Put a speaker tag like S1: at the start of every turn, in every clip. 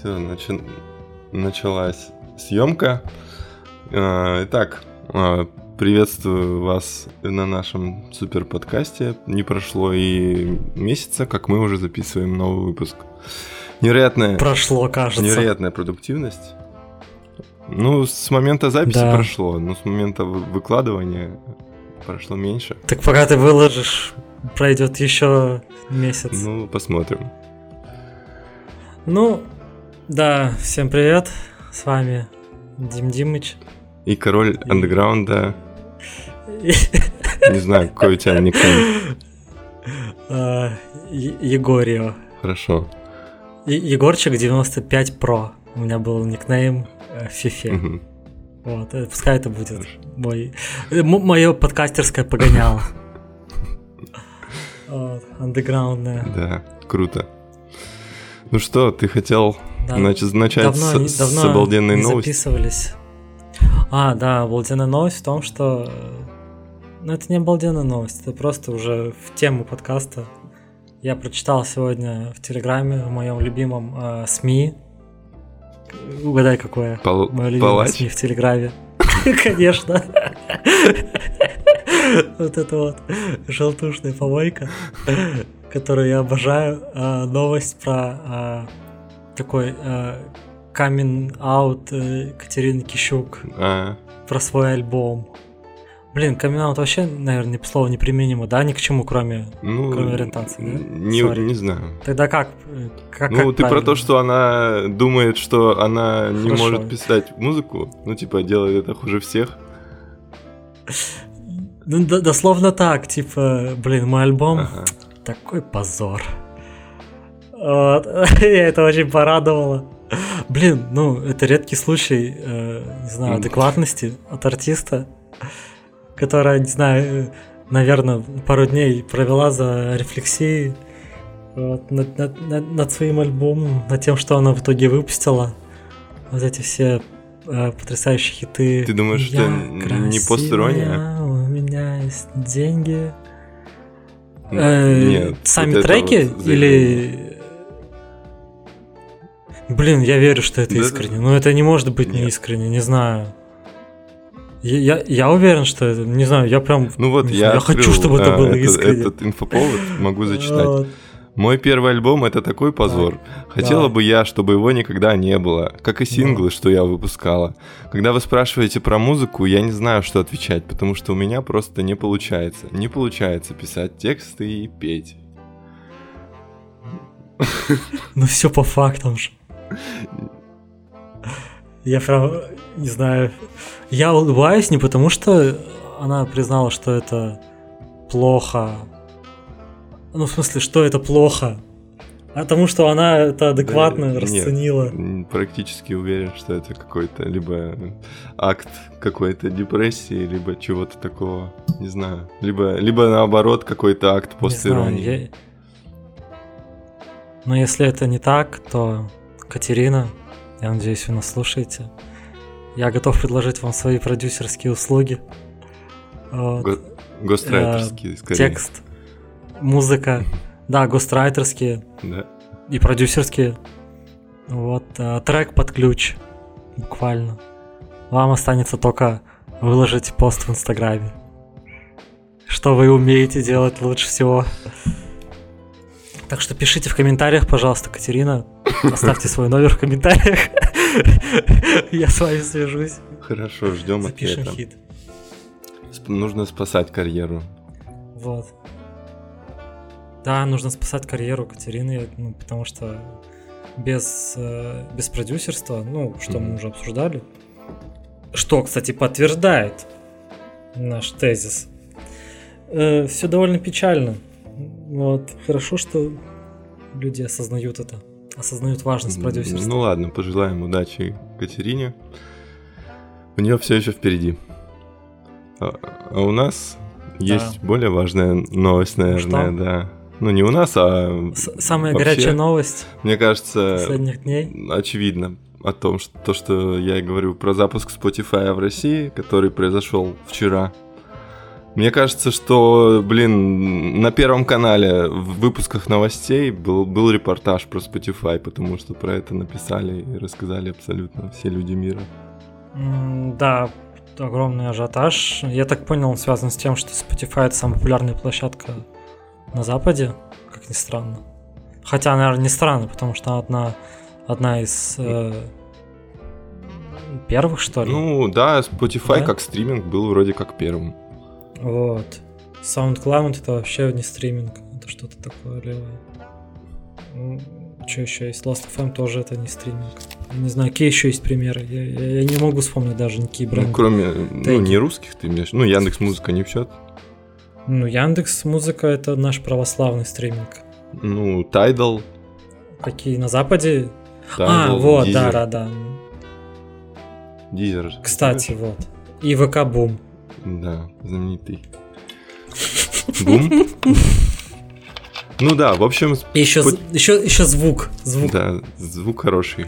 S1: Все, начи... началась съемка. А, итак, а, приветствую вас на нашем супер подкасте. Не прошло и месяца, как мы уже записываем новый выпуск. Невероятная...
S2: Прошло, кажется.
S1: Невероятная продуктивность. Ну, с момента записи да. прошло, но с момента выкладывания прошло меньше.
S2: Так пока ты выложишь, пройдет еще месяц.
S1: Ну, посмотрим.
S2: Ну, да, всем привет. С вами Дим Димыч.
S1: И король и... андеграунда. Не знаю, какой у тебя никнейм.
S2: А, Егорио.
S1: Хорошо.
S2: Егорчик 95 Pro. У меня был никнейм э, FIFA. Вот, э, пускай это будет мой, мое подкастерское погоняло. Андеграундное.
S1: Да, круто. Ну что, ты хотел да, начать, начать давно, с, давно с обалденной не новости?
S2: записывались. А, да, обалденная новость в том, что... Ну, это не обалденная новость, это просто уже в тему подкаста. Я прочитал сегодня в Телеграме, в моем любимом э, СМИ. Угадай, какое?
S1: Пал...
S2: Мое любимое Палач? СМИ в Телеграме. Конечно. Вот это вот желтушная помойка которую я обожаю. А, новость про а, такой coming out э, Катерины Кищук а. про свой альбом. Блин, камин вообще, наверное, не слово неприменимо, да, ни к чему, кроме, ну, кроме ориентации, да?
S1: Не, не знаю.
S2: Тогда как? как
S1: ну, как ты правильно? про то, что она думает, что она Хорошо. не может писать музыку, ну, типа, делает это хуже всех.
S2: Ну, дословно так, типа, блин, мой альбом, ага такой позор. Вот. Я это очень порадовало. Блин, ну, это редкий случай, э, не знаю, адекватности от артиста, которая, не знаю, э, наверное, пару дней провела за рефлексией вот, над, над, над, над своим альбомом, над тем, что она в итоге выпустила. Вот эти все э, потрясающие хиты.
S1: Ты думаешь, что не постирония?
S2: У меня есть деньги. Э, Нет. Сами вот треки вот или... Блин, я верю, что это да, искренне. Но это не может быть не искренне, не знаю. Я, я, я уверен, что это, не знаю, я прям,
S1: ну вот я,
S2: я хочу, чтобы это было искренне.
S1: Этот инфоповод могу зачитать. Мой первый альбом это такой позор. Да. Хотела да. бы я, чтобы его никогда не было, как и синглы, да. что я выпускала. Когда вы спрашиваете про музыку, я не знаю, что отвечать, потому что у меня просто не получается. Не получается писать тексты и петь.
S2: Ну все по фактам же. Я прям, не знаю, я улыбаюсь не потому, что она признала, что это плохо, ну, в смысле, что это плохо? А тому, что она это адекватно да, расценила.
S1: Нет, практически уверен, что это какой-то либо акт какой-то депрессии, либо чего-то такого, не знаю. Либо, либо наоборот какой-то акт постиронии. Я...
S2: Но если это не так, то Катерина, я надеюсь, вы нас слушаете. Я готов предложить вам свои продюсерские услуги.
S1: Го- гострайтерские, скорее.
S2: Текст музыка, да, гострайтерские
S1: да.
S2: и продюсерские. Вот, а, трек под ключ, буквально. Вам останется только выложить пост в Инстаграме. Что вы умеете делать лучше всего. Так что пишите в комментариях, пожалуйста, Катерина. Оставьте свой номер в комментариях. Я с вами свяжусь.
S1: Хорошо, ждем
S2: Запишем ответа. хит.
S1: Нужно спасать карьеру.
S2: Вот. Да, нужно спасать карьеру Катерины, ну, потому что без, э, без продюсерства, ну, что mm-hmm. мы уже обсуждали, что, кстати, подтверждает наш тезис, э, все довольно печально. Вот, хорошо, что люди осознают это, осознают важность продюсерства.
S1: Ну ладно, пожелаем удачи Катерине. У нее все еще впереди. А, а у нас да. есть более важная новость, наверное, что? да. Ну, не у нас, а...
S2: С Самая вообще, горячая новость.
S1: Мне кажется...
S2: Последних дней.
S1: Очевидно о том, что то, что я говорю про запуск Spotify в России, который произошел вчера. Мне кажется, что, блин, на Первом канале в выпусках новостей был, был репортаж про Spotify, потому что про это написали и рассказали абсолютно все люди мира.
S2: Да, огромный ажиотаж. Я так понял, он связан с тем, что Spotify это самая популярная площадка на Западе, как ни странно. Хотя, наверное, не странно, потому что одна, одна из э, первых, что ли.
S1: Ну да, Spotify да? как стриминг был вроде как первым.
S2: Вот. SoundCloud это вообще не стриминг, это что-то такое левое. Что еще есть? Last FM тоже это не стриминг. Я не знаю, какие еще есть примеры. Я, я, я не могу вспомнить даже никакие ну, бренды.
S1: Ну, кроме, Теги. ну, не русских ты имеешь. Ну, Яндекс Музыка не в счет.
S2: Ну, Яндекс Музыка это наш православный стриминг.
S1: Ну, Tidal.
S2: Какие на Западе? Tidal, а, вот, Deezer. да, да, да.
S1: Дизер.
S2: Кстати, вот. И ВК Бум.
S1: Да, знаменитый. Бум. Ну да, в общем...
S2: еще, по... еще, еще звук, звук.
S1: Да, звук хороший.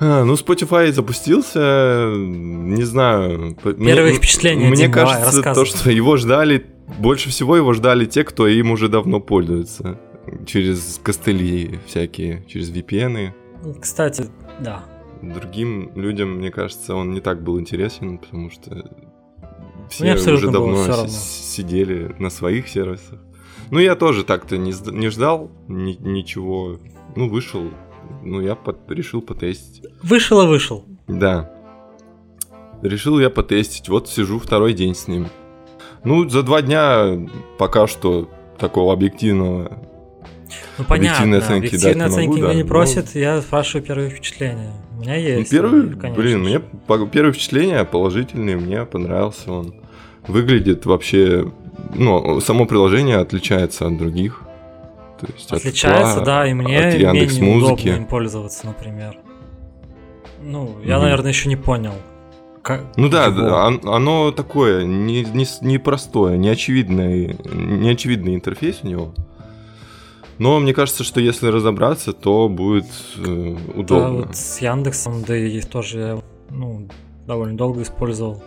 S1: А, ну, Spotify запустился, не знаю.
S2: Первые мне, впечатления,
S1: Мне Дим, кажется, то, что его ждали, больше всего его ждали те, кто им уже давно пользуется. Через костыли всякие, через VPN.
S2: Кстати, да.
S1: Другим людям, мне кажется, он не так был интересен, потому что все уже давно сидели на своих сервисах. Ну, я тоже так-то не, не ждал ни, ничего. Ну, вышел, ну, я под, решил потестить.
S2: Вышел и вышел.
S1: Да. Решил я потестить. Вот сижу второй день с ним. Ну, за два дня пока что такого объективного
S2: ну, понятно, оценки, объективные оценки могу, меня да, не просят, но... я спрашиваю первые впечатления. У меня есть.
S1: Ну, первый, конечно. блин, мне первые впечатления положительные, мне понравился он. Выглядит вообще, ну, само приложение отличается от других.
S2: То есть отличается, от, да, и мне от менее удобно им пользоваться, например. Ну, я, mm наверное, еще не понял.
S1: Как ну да, да, оно такое не, не, не простое, неочевидный, неочевидный интерфейс у него. Но мне кажется, что если разобраться, то будет э, удобно.
S2: Да, вот с Яндексом, да и тоже ну, довольно долго использовал.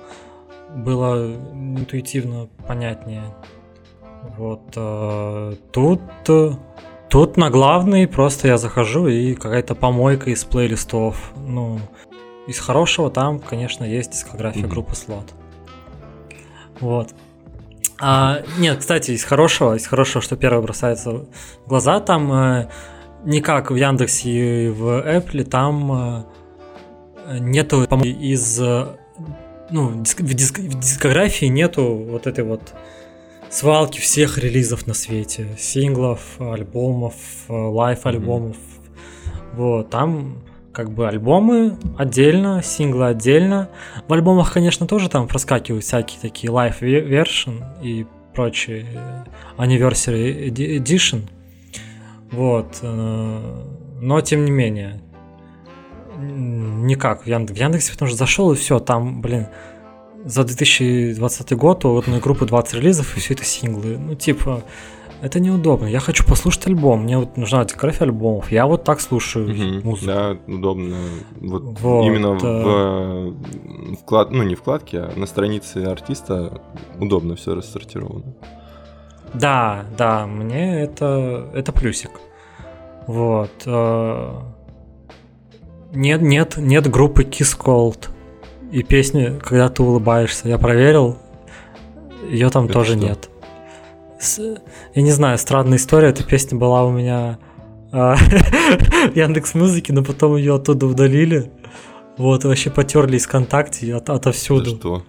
S2: Было интуитивно понятнее. Вот э, тут тут на главный просто я захожу и какая-то помойка из плейлистов. Ну, из хорошего там, конечно, есть дискография mm-hmm. группы Слот. Вот. А, нет, кстати, из хорошего, из хорошего, что первое бросается в глаза, там э, не как в Яндексе и в Apple, там э, нету из э, ну, в, диск, в дискографии нету вот этой вот свалки всех релизов на свете, синглов, альбомов, э, live-альбомов. Mm-hmm. Вот, там как бы альбомы отдельно, синглы отдельно. В альбомах, конечно, тоже там проскакивают всякие такие live version и прочие anniversary edition. Вот. Э, но тем не менее. Никак в, Яндекс, в Яндексе, потому что зашел и все, там, блин, за 2020 год у одной группы 20 релизов, и все это синглы. Ну, типа, это неудобно. Я хочу послушать альбом. Мне вот нужна дискография альбомов. Я вот так слушаю угу, музыку.
S1: Да, удобно. Вот, вот именно э... в вклад, ну не вкладке, а на странице артиста удобно все рассортировано.
S2: Да, да, мне это это плюсик. Вот. Э, нет, нет, нет группы Kiss Cold и песни, когда ты улыбаешься. Я проверил, ее там это тоже что? нет я не знаю, странная история, эта песня была у меня а, в Яндекс Музыке, но потом ее оттуда удалили. Вот, вообще потерли из ВКонтакте от, отовсюду. За что?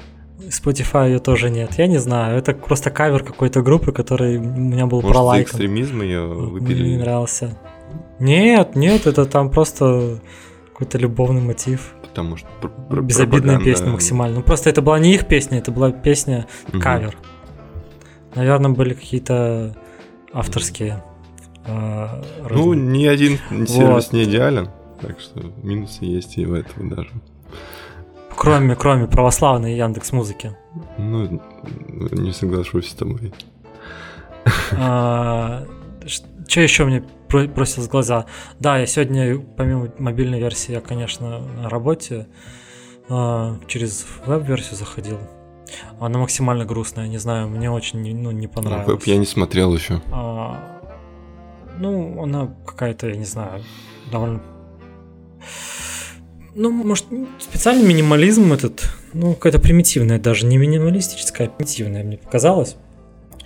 S2: Spotify ее тоже нет. Я не знаю, это просто кавер какой-то группы, который у меня был Может, пролайкан.
S1: экстремизм ее выпили?
S2: Мне не нравился. Нет, нет, это там просто какой-то любовный мотив.
S1: Потому что
S2: Безобидная песня максимально. Ну просто это была не их песня, это была песня кавер. Наверное, были какие-то авторские.
S1: Э, ну, ни один сервис вот. не идеален, так что минусы есть и в этом даже.
S2: Кроме, кроме православной Яндекс Музыки.
S1: Ну, не соглашусь с тобой.
S2: А, что еще мне бросилось в глаза? Да, я сегодня, помимо мобильной версии, я, конечно, на работе а, через веб-версию заходил. Она максимально грустная, не знаю, мне очень ну, не понравилось. Веб
S1: я не смотрел еще.
S2: А, ну, она какая-то, я не знаю, довольно... Ну, может, специальный минимализм этот, ну, какая-то примитивная даже, не минималистическая, а примитивная мне показалось.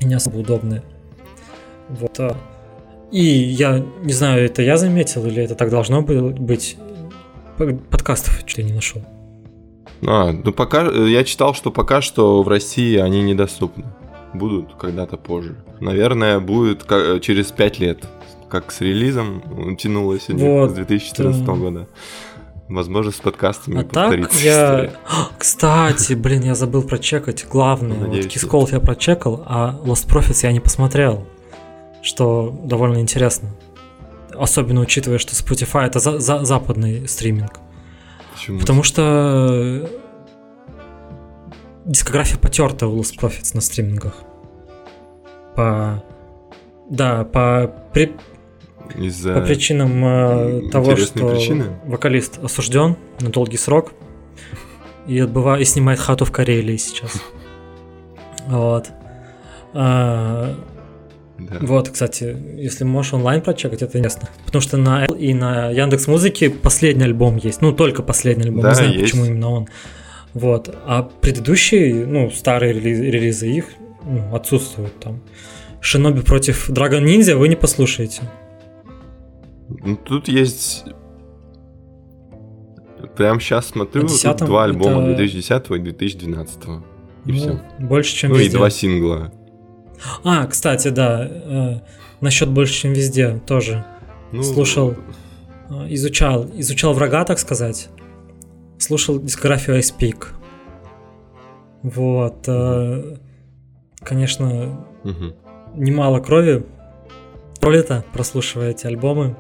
S2: И не особо удобная. Вот. А. И я не знаю, это я заметил или это так должно быть. Подкастов что-то не нашел.
S1: А, ну пока я читал, что пока что в России они недоступны. Будут когда-то позже. Наверное, будет через 5 лет, как с релизом тянулось вот. с 2014 да. года. Возможно, с подкастами
S2: а так я... Кстати, блин, я забыл прочекать главное. Надеюсь, вот я прочекал, а Lost Profits я не посмотрел. Что довольно интересно. Особенно учитывая, что Spotify это за за западный стриминг. Почему? Потому что дискография потерта у Lost Profits на стримингах. По... Да, по... При... Из-за по причинам э, того, что причины? вокалист осужден на долгий срок и отбыва... и снимает хату в Карелии сейчас. Вот. Да. Вот, кстати, если можешь онлайн прочекать, это интересно. Потому что на и на Яндекс Музыке последний альбом есть. Ну, только последний альбом. Да, не знаю, есть. почему именно он. Вот. А предыдущие, ну, старые релизы, релизы их ну, отсутствуют там. Шиноби против Dragon Ninja вы не послушаете.
S1: Ну, тут есть... Прям сейчас смотрю, тут два альбома это... 2010 и 2012. И ну, все.
S2: Больше, чем
S1: Ну везде. и два сингла.
S2: А, кстати, да, э, насчет больше, чем везде тоже. Ну, Слушал, э, изучал, изучал врага, так сказать. Слушал дискографию Ice Peak. Вот. Э, конечно, угу. немало крови пролито, прослушивая эти альбомы.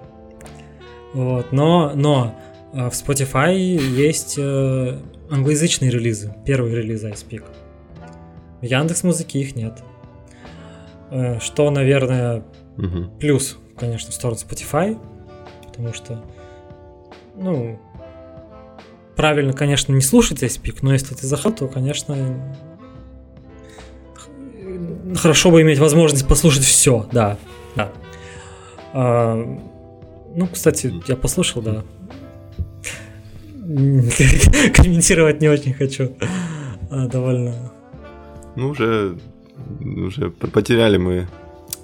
S2: Вот. Но, но э, в Spotify есть э, англоязычные релизы, первые релизы Ice Peak. В Яндекс музыки их нет. Э, что, наверное, угу. плюс, конечно, в сторону Spotify, потому что, ну, правильно, конечно, не слушать весь пик, но если ты захотел, то, конечно, хорошо бы иметь возможность послушать все, да, да. А, ну, кстати, я послушал, да. Комментировать не очень хочу. А, довольно.
S1: Ну, уже уже потеряли мы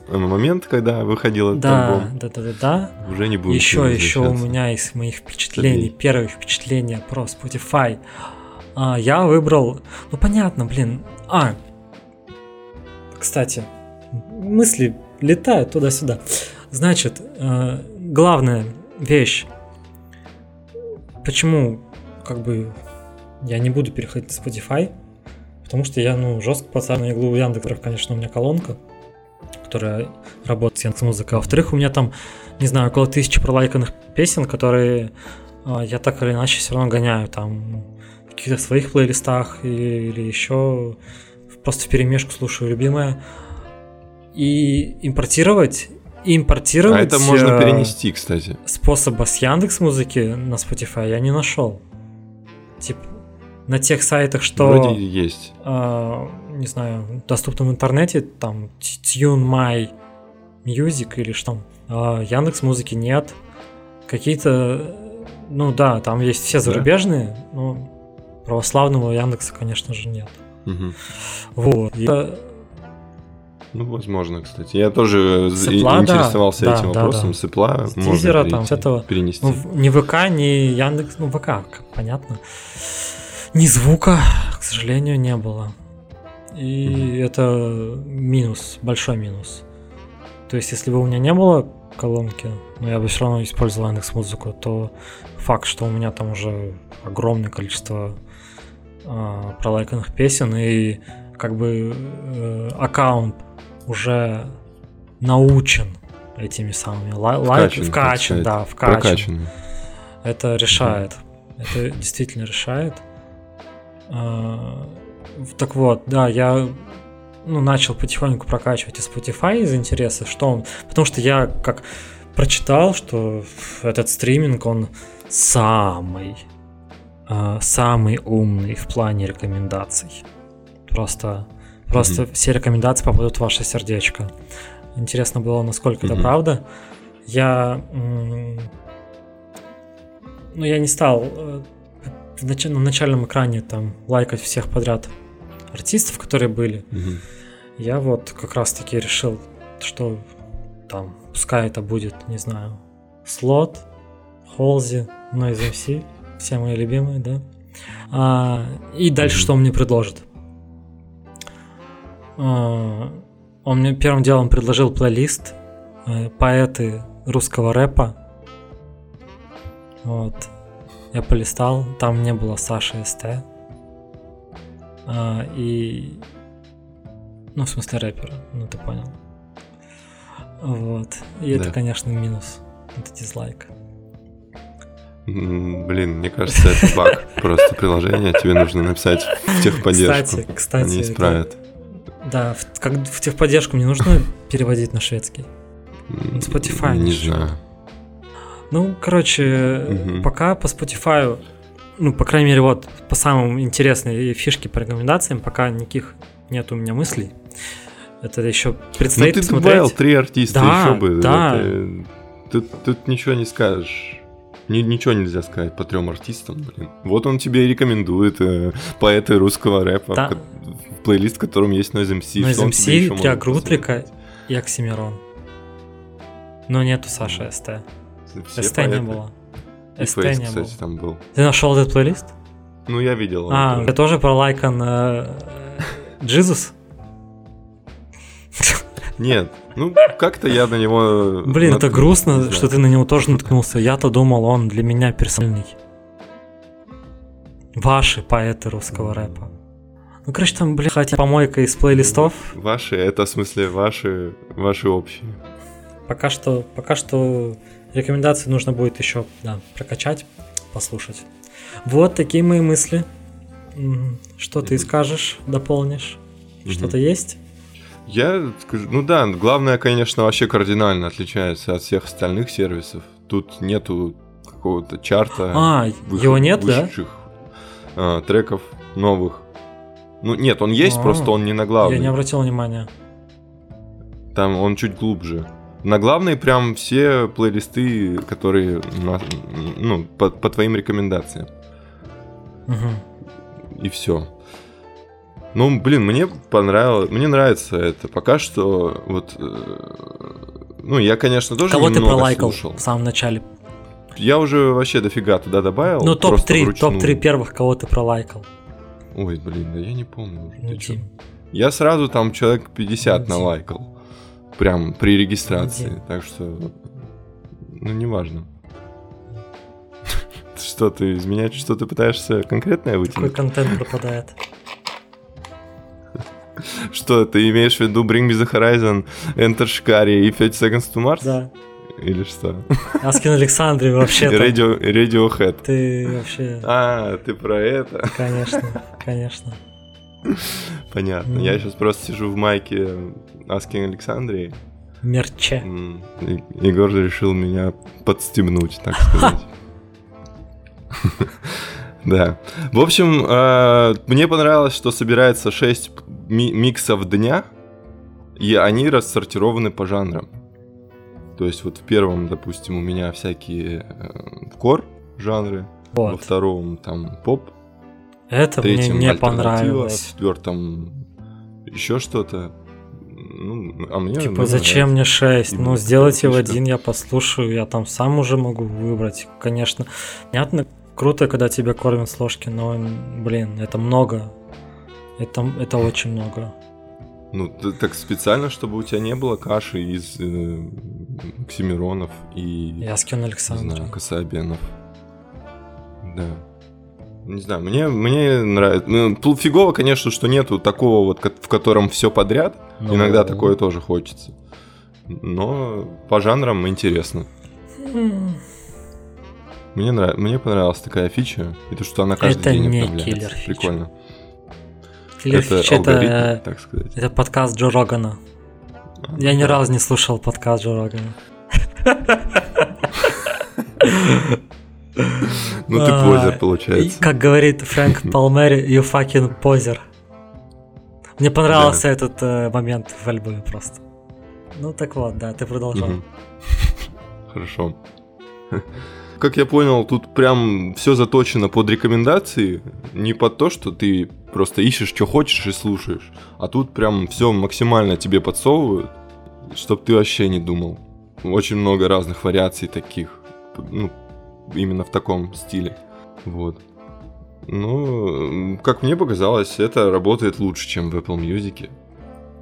S1: момент, когда выходил этот
S2: да,
S1: альбом.
S2: Да, да, да, да.
S1: Уже не будем.
S2: Еще, еще у меня из моих впечатлений, Тобей. первые впечатления про Spotify. А, я выбрал, ну понятно, блин. А, кстати, мысли летают туда-сюда. Значит, э, главная вещь, почему как бы я не буду переходить на Spotify, Потому что я, ну, жестко пацан на иглу Яндекса, конечно, у меня колонка, которая работает с Яндекс Музыкой. А во-вторых, у меня там, не знаю, около тысячи пролайканных песен, которые э, я так или иначе все равно гоняю там в каких-то своих плейлистах или, или еще просто в перемешку слушаю любимое. И импортировать импортировать. А
S1: это можно э, перенести, кстати.
S2: Способа с Яндекс Музыки на Spotify я не нашел. Типа, на тех сайтах, что...
S1: Вроде есть.
S2: Э, не знаю, доступно в интернете, там Tune My Music или что там. Э, Яндекс музыки нет. Какие-то... Ну да, там есть все зарубежные, да? но православного Яндекса, конечно же, нет.
S1: Угу.
S2: Вот. Я...
S1: Ну, возможно, кстати. Я тоже Сыпла, интересовался да, этим да, вопросом. Да, да. Сыпла
S2: с можно тизера, там, с этого, перенести. Ну, ни ВК, ни Яндекс, ну, ВК, понятно. Ни звука, к сожалению, не было. И mm-hmm. это минус, большой минус. То есть, если бы у меня не было колонки, но я бы все равно использовал Яндекс Музыку, то факт, что у меня там уже огромное количество э, пролайканных песен и как бы э, аккаунт уже научен этими самыми лайками, вкачан, да, вкачан. Прокачан. Это решает. Mm-hmm. Это действительно решает. А, так вот, да, я ну, начал потихоньку прокачивать и Spotify из интереса, что он... Потому что я как прочитал, что этот стриминг, он самый, а, самый умный в плане рекомендаций. То Просто, просто mm-hmm. все рекомендации попадут в ваше сердечко. Интересно было, насколько mm-hmm. это правда. Я, ну, я не стал э, на начальном экране там лайкать всех подряд артистов, которые были. Mm-hmm. Я вот как раз-таки решил, что там, пускай это будет, не знаю, Слот, Холзи, Noise MC, все мои любимые, да. А, и дальше что он мне предложит? А, он мне первым делом предложил плейлист э, поэты русского рэпа. Вот. Я полистал, там не было Саши СТ. А, и... Ну, в смысле рэпера, ну ты понял. Вот. И да. это, конечно, минус. Это дизлайк.
S1: Блин, мне кажется, это баг просто приложение. Тебе нужно написать в техподдержку.
S2: Кстати, кстати.
S1: Они исправят.
S2: Да, в, как в техподдержку мне нужно переводить на шведский. Spotify.
S1: Не знаю.
S2: Ну, короче, угу. пока по Spotify, ну, по крайней мере, вот по самым интересным фишке по рекомендациям, пока никаких нет у меня мыслей. Это еще предстоит
S1: ну, ты
S2: посмотреть.
S1: добавил три артиста,
S2: да,
S1: еще бы.
S2: Да.
S1: Это, тут, тут ничего не скажешь. Ни, ничего нельзя сказать по трем артистам, блин. Вот он тебе рекомендует э, поэты русского рэпа, да. в, плейлист, в котором есть Noise MC.
S2: Noise MC, Тряк Рутрика и Оксимирон. Но нету Саши СТ.
S1: Все
S2: СТ
S1: поэты.
S2: не было.
S1: И
S2: СТ
S1: Фейс,
S2: не
S1: кстати,
S2: было.
S1: там был.
S2: Ты нашел этот плейлист?
S1: Ну, я видел.
S2: А, ты тоже пролайкан э, Джизус?
S1: Нет, ну как-то я на него...
S2: Блин, это грустно, что ты на него тоже наткнулся. Я-то думал, он для меня персональный. Ваши поэты русского рэпа. Ну, короче, там, блин, хотя помойка из плейлистов.
S1: Ваши, это в смысле ваши, ваши общие.
S2: Пока что, пока что рекомендации нужно будет еще, да, прокачать, послушать. Вот такие мои мысли. Что ты скажешь, дополнишь? Что-то есть?
S1: Я скажу, ну да, главное, конечно, вообще кардинально отличается от всех остальных сервисов. Тут нету какого-то чарта.
S2: А,
S1: выход-
S2: его нет, да?
S1: а, треков новых. Ну нет, он есть,
S2: А,
S1: просто он не на главный.
S2: Я не обратил внимания.
S1: Там он чуть глубже. На главной прям все плейлисты, которые на- ну, по, по твоим рекомендациям.
S2: Мгм.
S1: И все. Ну, блин, мне понравилось, мне нравится это. Пока что вот, э, ну, я, конечно, тоже
S2: Кого ты
S1: немного
S2: пролайкал
S1: слушал.
S2: в самом начале?
S1: Я уже вообще дофига туда добавил.
S2: Ну,
S1: просто
S2: топ-3,
S1: вручную.
S2: топ-3 первых, кого ты пролайкал.
S1: Ой, блин, да я не помню уже.
S2: Ну,
S1: ты чё? Я сразу там человек 50
S2: Ну,
S1: налайкал. Прям при регистрации.
S2: Дим.
S1: Так что, ну, неважно. Что ты, из меня что ты пытаешься конкретное
S2: Какой
S1: вытянуть?
S2: контент пропадает?
S1: Что, ты имеешь в виду Bring Me The Horizon, Enter Shikari и 5 Seconds to Mars?
S2: Да.
S1: Или что?
S2: Аскин Александре вообще-то.
S1: Radio, Radiohead.
S2: Ты вообще...
S1: А, ты про это?
S2: Конечно, конечно.
S1: Понятно. Я сейчас просто сижу в майке Asking Александрии.
S2: Мерче.
S1: Егор решил меня подстебнуть, так сказать. Да. В общем, э, мне понравилось, что собирается 6 ми- миксов дня, и они рассортированы по жанрам. То есть вот в первом, допустим, у меня всякие э, кор жанры, во втором там поп,
S2: Это
S1: в
S2: мне
S1: третьем
S2: не
S1: альтернатива, в
S2: понравилось.
S1: четвертом еще что-то. Ну, а мне
S2: Типа, зачем
S1: нравится.
S2: мне 6?
S1: Именно
S2: Ну, сделайте в один, я послушаю, я там сам уже могу выбрать, конечно. Понятно, круто, когда тебя кормят с ложки, но, блин, это много. Это, это очень много.
S1: Ну, так специально, чтобы у тебя не было каши из э, Оксимиронов и,
S2: Я скину
S1: не
S2: Александра.
S1: знаю, Касабенов. Да. Не знаю, мне, мне нравится. Ну, фигово, конечно, что нету такого вот, в котором все подряд.
S2: Ну.
S1: Иногда такое тоже хочется. Но по жанрам интересно.
S2: М,
S1: Мне, нрав... мне понравилась такая фича. И то, что она каждый
S2: Это
S1: день
S2: не
S1: обновляется.
S2: киллер-фича.
S1: Прикольно.
S2: Киллер
S1: это
S2: Фич,
S1: алгоритм,
S2: это,
S1: так сказать.
S2: это подкаст Джо Рогана. Я ни разу не слушал подкаст Джо Рогана.
S1: Ну ты
S2: А,
S1: позер, получается.
S2: как говорит Фрэнк Палмери, you fucking позер. Мне понравился этот э, момент в альбоме просто. Ну так вот, да, ты продолжал.
S1: Хорошо. Как я понял, тут прям все заточено под рекомендации, не под то, что ты просто ищешь, что хочешь и слушаешь. А тут прям все максимально тебе подсовывают, чтобы ты вообще не думал. Очень много разных вариаций таких, ну, именно в таком стиле. Вот. Ну, как мне показалось, это работает лучше, чем в Apple Music.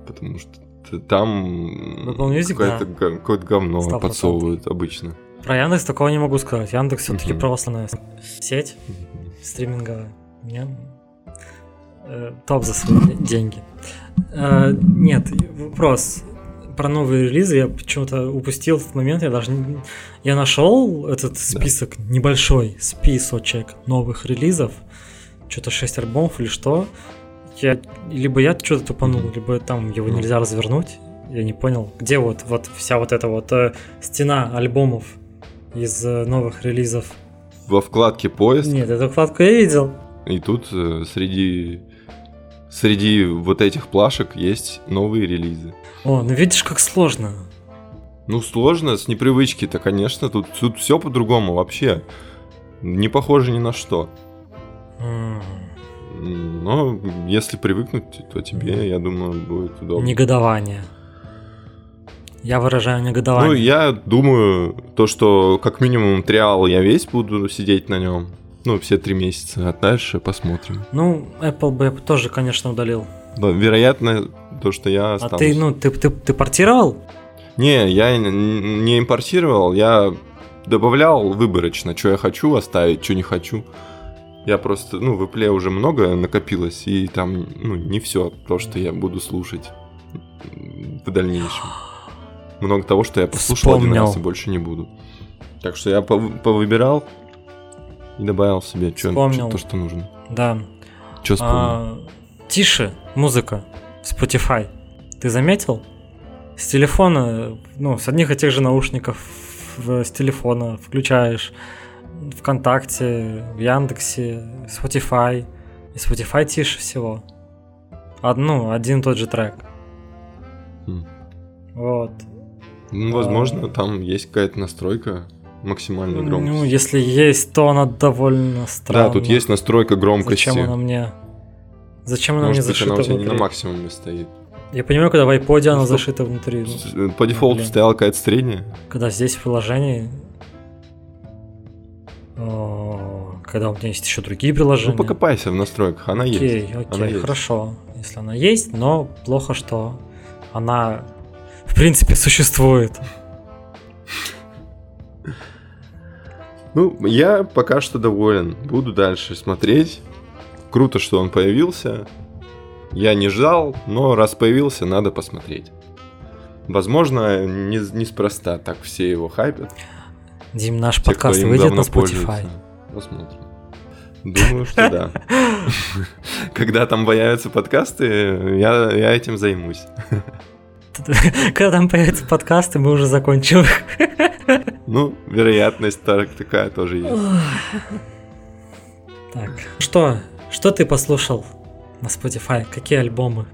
S1: Потому что там какое-то, да. какое-то говно 100%. подсовывают обычно.
S2: Про Яндекс такого не могу сказать. Яндекс все-таки uh-huh. православная сеть стриминговая. Мне э, топ за свои деньги. Э, нет, вопрос про новые релизы я почему-то упустил этот момент. Я даже не... я нашел этот список да. небольшой списочек новых релизов, что-то 6 альбомов или что. Я либо я что-то тупанул, либо там его нельзя развернуть. Я не понял, где вот вот вся вот эта вот э, стена альбомов из э, новых релизов.
S1: Во вкладке поиск.
S2: Нет, эту вкладку я видел.
S1: И тут э, среди среди вот этих плашек есть новые релизы.
S2: О, ну видишь, как сложно.
S1: Ну, сложно, с непривычки-то, конечно, тут, тут все по-другому вообще. Не похоже ни на что. Mm. Но если привыкнуть, то тебе, я думаю, будет удобно.
S2: Негодование. Я выражаю негодование.
S1: Ну, я думаю, то, что как минимум триал я весь буду сидеть на нем. Ну, все три месяца, а дальше посмотрим.
S2: Ну, Apple бы тоже, конечно, удалил.
S1: Да, вероятно, то, что я
S2: останусь. А ты, ну, ты, ты, ты портировал?
S1: Не, я не импортировал, я добавлял выборочно, что я хочу оставить, что не хочу. Я просто, ну, в Apple уже много накопилось, и там, ну, не все то, что я буду слушать в дальнейшем. Много того, что я послушал Вспомнил. один раз и больше не буду. Так что я повыбирал и добавил себе что, то, что нужно.
S2: Да.
S1: Что вспомнил? А,
S2: тише музыка Spotify. Ты заметил? С телефона, ну, с одних и тех же наушников с телефона включаешь ВКонтакте, в Яндексе, Spotify. И Spotify тише всего. Одну, один и тот же трек. Mm. Вот.
S1: Ну, возможно, а... там есть какая-то настройка максимальной ну, громкости.
S2: Ну, если есть, то она довольно странная.
S1: Да, тут есть настройка громкости.
S2: Зачем она мне? Зачем она
S1: Может
S2: мне зашита
S1: она у тебя
S2: внутри?
S1: не на максимуме стоит.
S2: Я понимаю, когда в iPod она зашита внутри.
S1: Ну, По дефолту блин. стояла какая-то средняя.
S2: Когда здесь в приложении когда у меня есть еще другие приложения.
S1: Ну, покопайся в настройках, она
S2: окей,
S1: есть.
S2: Окей, она есть. хорошо. Если она есть, но плохо, что она в принципе существует.
S1: Ну, я пока что доволен. Буду дальше смотреть. Круто, что он появился. Я не ждал, но раз появился, надо посмотреть. Возможно, не, неспроста так все его хайпят.
S2: Дим, наш Те, подкаст выйдет на Spotify.
S1: Посмотрим. Думаю, что да. Когда там появятся подкасты, я, я этим займусь.
S2: Когда там появятся подкасты, мы уже закончим.
S1: Ну, вероятность так, такая тоже есть.
S2: Так, что? Что ты послушал на Spotify? Какие альбомы?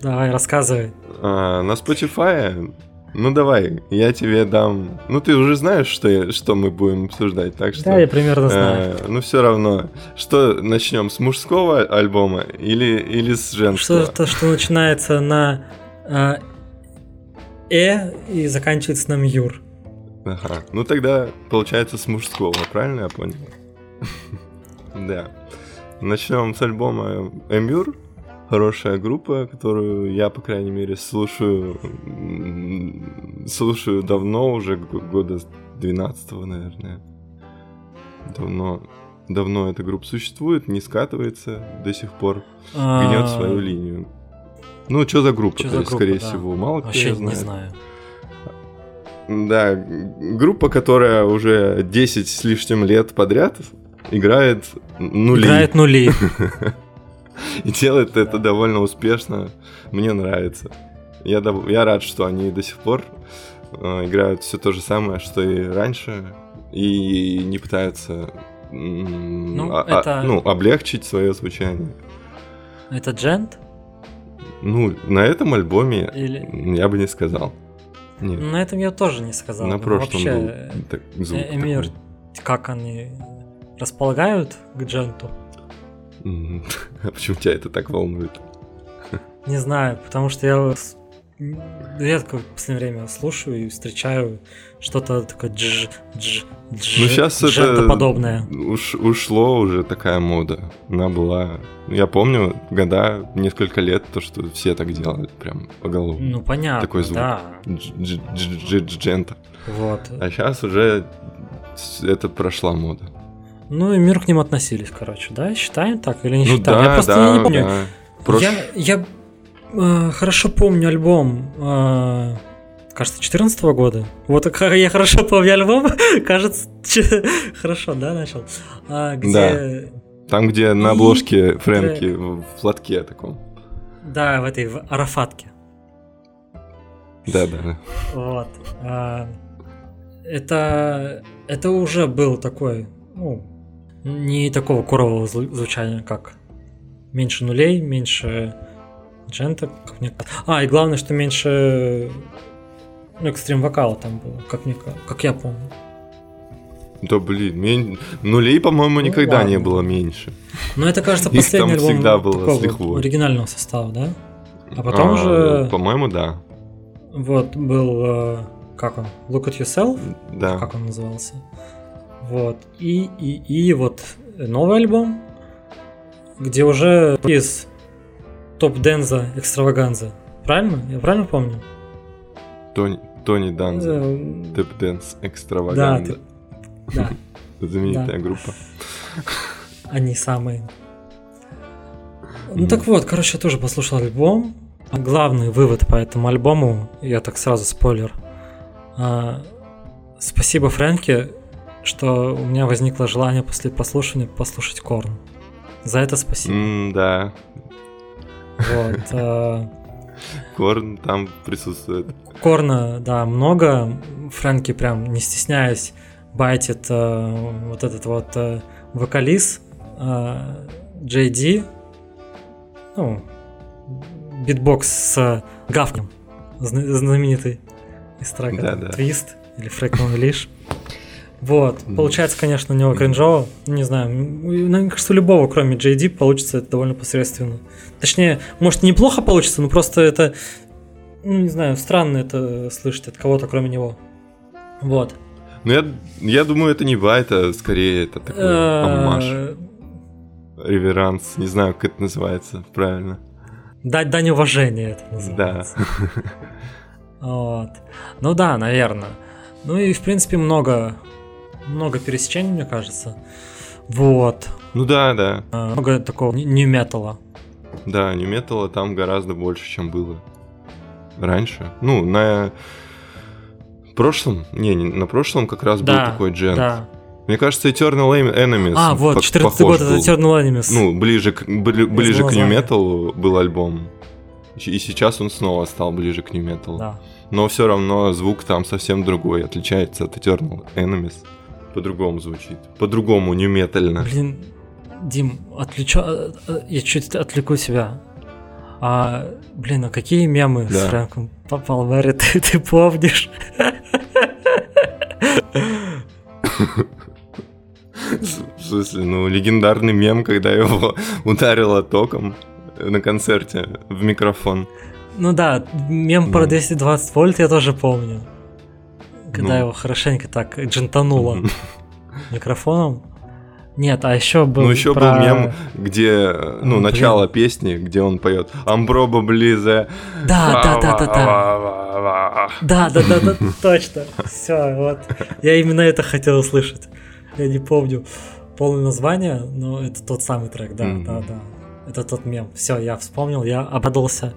S2: Давай, рассказывай.
S1: А, на Spotify ну давай, я тебе дам. Ну ты уже знаешь, что, я, что мы будем обсуждать, так что.
S2: Да, я примерно знаю.
S1: Э, ну все равно. Что начнем с мужского альбома или, или с женского?
S2: Что-то, что начинается на э, Э и заканчивается на Мьюр.
S1: Ага. Ну тогда получается с мужского, правильно я понял? Да. Начнем с альбома Эмюр хорошая группа, которую я, по крайней мере, слушаю, слушаю давно, уже года 12 наверное. Давно, давно эта группа существует, не скатывается до сих пор, а. гнет свою линию. Ну, что за группа, то есть, скорее всего, мало кто знает. не знаю. Да, группа, которая уже 10 с лишним лет подряд играет нули.
S2: Играет нули.
S1: И делает это довольно успешно. Мне нравится. Я, дов... я рад, что они до сих пор э, играют все то же самое, что и раньше. И не пытаются ну, а, это... ну, облегчить свое звучание.
S2: Это Джент?
S1: Ну, на этом альбоме
S2: Или...
S1: я бы не сказал. Нет.
S2: На этом я тоже не сказал.
S1: На
S2: Но
S1: прошлом
S2: вообще,
S1: был так- звук
S2: Эмир,
S1: такой.
S2: как они располагают к дженту?
S1: А почему тебя это так волнует?
S2: Не знаю, потому что я редко в последнее время слушаю и встречаю что-то такое дж дж дж
S1: Ну, щас это-
S2: джентоподобное.
S1: Уш, ушло уже такая мода. Она была... Я помню года, несколько лет, то, что все так делали, прям поголовно.
S2: Ну понятно,
S1: Такой звук.
S2: да.
S1: Дж- дж- дж- дж- Джента.
S2: Вот.
S1: А сейчас уже это прошла мода.
S2: Ну и мир к ним относились, короче, да? Считаем так или не
S1: Ну
S2: считаем?
S1: да,
S2: я просто
S1: да,
S2: не помню.
S1: да. Прош-
S2: Я, я э, хорошо помню альбом, э, кажется, 14 года. Вот я хорошо помню альбом, кажется, хорошо, да, начал? А, где,
S1: Там, где на
S2: И
S1: обложке Фрэнки в платке таком.
S2: да, в этой в Арафатке.
S1: Да, да.
S2: Вот. А, это, это уже был такой, ну, не такого корового зву- звучания, как меньше нулей, меньше джента, как мне кажется. А, и главное, что меньше ну, экстрим вокала там было, как, мне, ка- как я помню.
S1: Да блин, мен- нулей, по-моему,
S2: Ну,
S1: никогда не
S2: ладно.
S1: было меньше.
S2: Но это, кажется,
S1: Их
S2: последний
S1: там
S2: альбом
S1: всегда было с лихвой.
S2: оригинального состава, да? А потом
S1: А,
S2: уже
S1: По-моему, да.
S2: вот был, э, как он, Look at Yourself,
S1: Да.
S2: как он назывался. Вот. И, и, и вот новый альбом, где уже из Tap Dance Extravaganza. Правильно? Я правильно помню?
S1: Tony, Tony Danza.
S2: Э,
S1: Tap Dance
S2: Да,
S1: Extravaganza.
S2: ты- да,
S1: Знаменитая
S2: да.
S1: группа.
S2: они самые. Ну так вот, короче, я тоже послушал альбом. Главный вывод по этому альбому, я так сразу спойлер. А, спасибо Фрэнке, что у меня возникло желание после прослушивания послушать Корн. За это спасибо.
S1: М, Да.
S2: Вот. а,
S1: Корн там присутствует.
S2: Корна, да, много. Фрэнки прям не стесняясь байтит э, вот этот вот э, вокалист э, JD. Ну, битбокс с Гафнем, зна- знаменитый из трека
S1: Да-да.
S2: Твист или Freak on a
S1: Leash.
S2: Вот, получается, конечно, у него кринжово. Не знаю, м, мне кажется, у любого, кроме JD, получится это довольно посредственно. Точнее, может, неплохо получится, но просто это, ну, не знаю, странно это слышать от кого-то, кроме него. Вот.
S1: Ну, я, я думаю, это не байт, а скорее это такой аммаж.
S2: Э,
S1: Реверанс. Не знаю, как это называется правильно.
S2: Дать дань уважения это
S1: Да.
S2: называется. Вот. Ну да, наверное. Ну и, в принципе, много, много пересечений, мне кажется. Вот.
S1: Ну да, да.
S2: Э, Много такого нью металла.
S1: Да, нью металла там гораздо больше, чем было раньше. Ну, на прошлом, не, не на прошлом как раз
S2: Да,
S1: был такой джент.
S2: Да.
S1: Мне кажется, Eternal Enemies.
S2: А, вот,
S1: пох-
S2: 14
S1: похож
S2: год это
S1: был.
S2: Eternal Enemies.
S1: Ну, ближе к, бли- ближе к нью металлу был альбом. И сейчас он снова стал ближе к нью металлу.
S2: да.
S1: Но все равно звук там совсем другой, отличается от Eternal Enemies. По-другому звучит. По-другому нью метально.
S2: Блин, Дим, отвлечу, э, э, я чуть отвлеку себя. А, блин, а какие мемы с
S1: Да.
S2: Фрэнком Палмери ты, ты помнишь?
S1: В смысле, ну, легендарный мем, когда его ударило током на концерте в микрофон.
S2: Ну да, мем про
S1: Ну.
S2: 220 вольт я тоже помню. Когда
S1: Ну.
S2: его хорошенько так джентануло микрофоном. Нет, а еще был
S1: Ну, еще
S2: про-
S1: был мем, где, ну,
S2: Ну,
S1: начало песни, где он поет «Амброба близе».
S2: Да, да, да, да, да. Да, да, да, да, точно. Все, вот. Я именно это хотел услышать. Я не помню полное название, но это тот самый трек, да, да, да. Это тот мем. Все, я вспомнил, я обрадовался.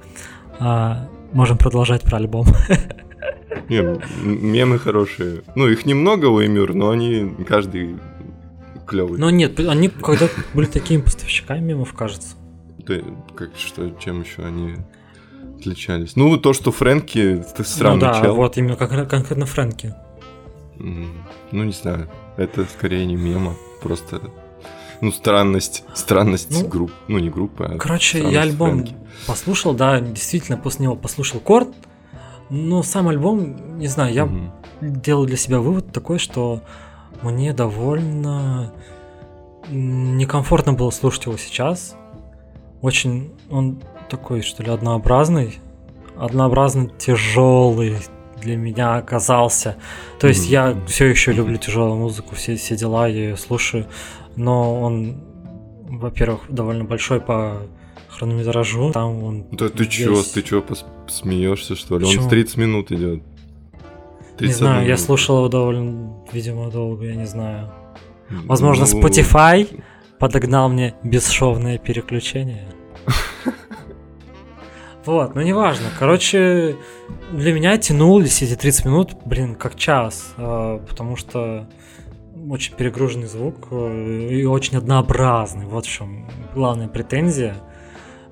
S2: А, можем продолжать про альбом.
S1: Не, мемы хорошие. Ну, их немного у Эмюр, но они каждый клевый.
S2: Но нет, они когда были такими поставщиками мемов, кажется.
S1: Ты- как, что, чем еще они отличались? Ну, то, что Фрэнки, ты странный
S2: ну да,
S1: чел.
S2: вот именно как конкретно Фрэнки.
S1: Ну, не знаю. Это скорее не мема, просто ну, странность, странность ну, групп, ну, не группы,
S2: а Короче, я альбом Фрэнки. послушал, да, действительно, после него послушал Корт, но сам альбом, не знаю, я угу. делал для себя вывод такой, что мне довольно некомфортно было слушать его сейчас. Очень он такой, что ли, однообразный, однообразно тяжелый для меня оказался. То есть mm-hmm. я все еще люблю тяжелую музыку, все, все дела, я ее слушаю, но он, во-первых, довольно большой по хронометражу. Там он.
S1: Да ты чё, ты чё смеешься, что ли? Почему? Он в 30 минут идет.
S2: Не знаю, минут. я слушал его довольно, видимо, долго, я не знаю. Возможно, ну... Spotify подогнал мне бесшовное переключение. Вот, ну неважно. Короче, для меня тянулись эти 30 минут, блин, как час. Э, потому что очень перегруженный звук э, и очень однообразный. Вот в чем главная претензия.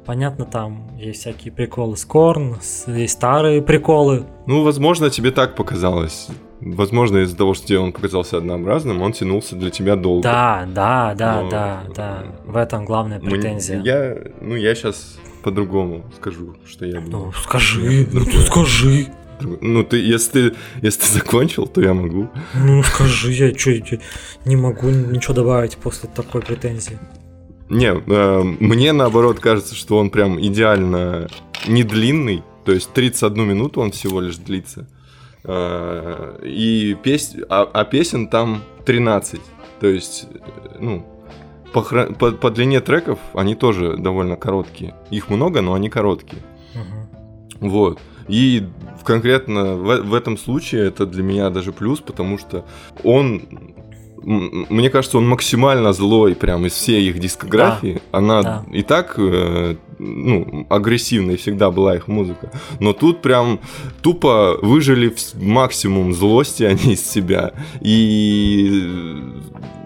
S2: Понятно, там есть всякие приколы с Корн, есть старые приколы.
S1: Ну, возможно, тебе так показалось. Возможно, из-за того, что тебе он показался однообразным, он тянулся для тебя долго.
S2: Да, да, да, Но... да, да. В этом главная претензия.
S1: Я, ну, я сейчас по-другому скажу, что я
S2: думаю. Ну, скажи, ну, ты скажи.
S1: Ну, ты, если ты, если ты закончил, то я могу.
S2: Ну, скажи, я что, не могу ничего добавить после такой претензии.
S1: Не, э, мне наоборот кажется, что он прям идеально не длинный, то есть 31 минуту он всего лишь длится. Э, и пес... а, а песен там 13. То есть, ну, по, по, по длине треков они тоже довольно короткие. Их много, но они короткие. Угу. Вот. И конкретно в, в этом случае это для меня даже плюс, потому что он мне кажется, он максимально злой прям из всей их дискографии. Да. Она да. и так э, ну, агрессивной всегда была их музыка. Но тут прям тупо выжили максимум злости они из себя. И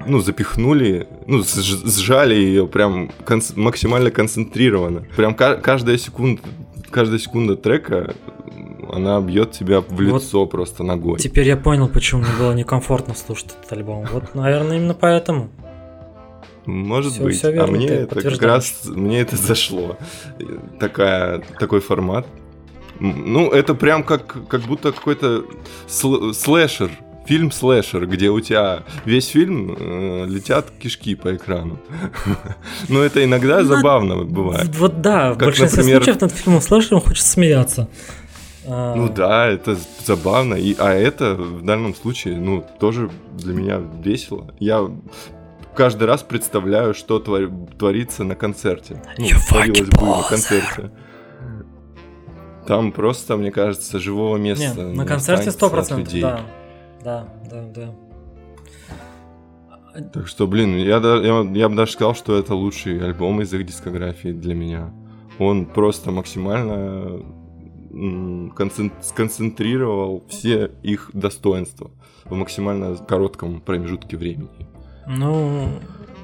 S1: ну, запихнули, ну, сжали ее прям кон- максимально концентрированно. Прям каждая секунда, каждая секунда трека она бьет тебя в лицо вот просто ногой.
S2: Теперь я понял, почему мне было некомфортно слушать этот альбом. Вот, наверное, именно поэтому.
S1: Может все, быть. Все верно, а мне это как раз мне это зашло. Такая, такой формат. Ну, это прям как, как будто какой-то слэшер фильм слэшер, где у тебя весь фильм э, летят кишки по экрану. Но это иногда ну, забавно бывает.
S2: Вот да, в большинстве случаев над фильмом слэшером хочется смеяться.
S1: А. Ну да, это забавно. И, а это в данном случае, ну, тоже для меня весело. Я каждый раз представляю, что твор, творится на концерте. Ну, творилось бы на концерте. Там просто, мне кажется, живого места.
S2: Нет, на концерте сто процентов, да. Да, да, да.
S1: Так что, блин, я, я, я бы даже сказал, что это лучший альбом из их дискографии для меня. Он просто максимально сконцентрировал все их достоинства в максимально коротком промежутке времени.
S2: Ну...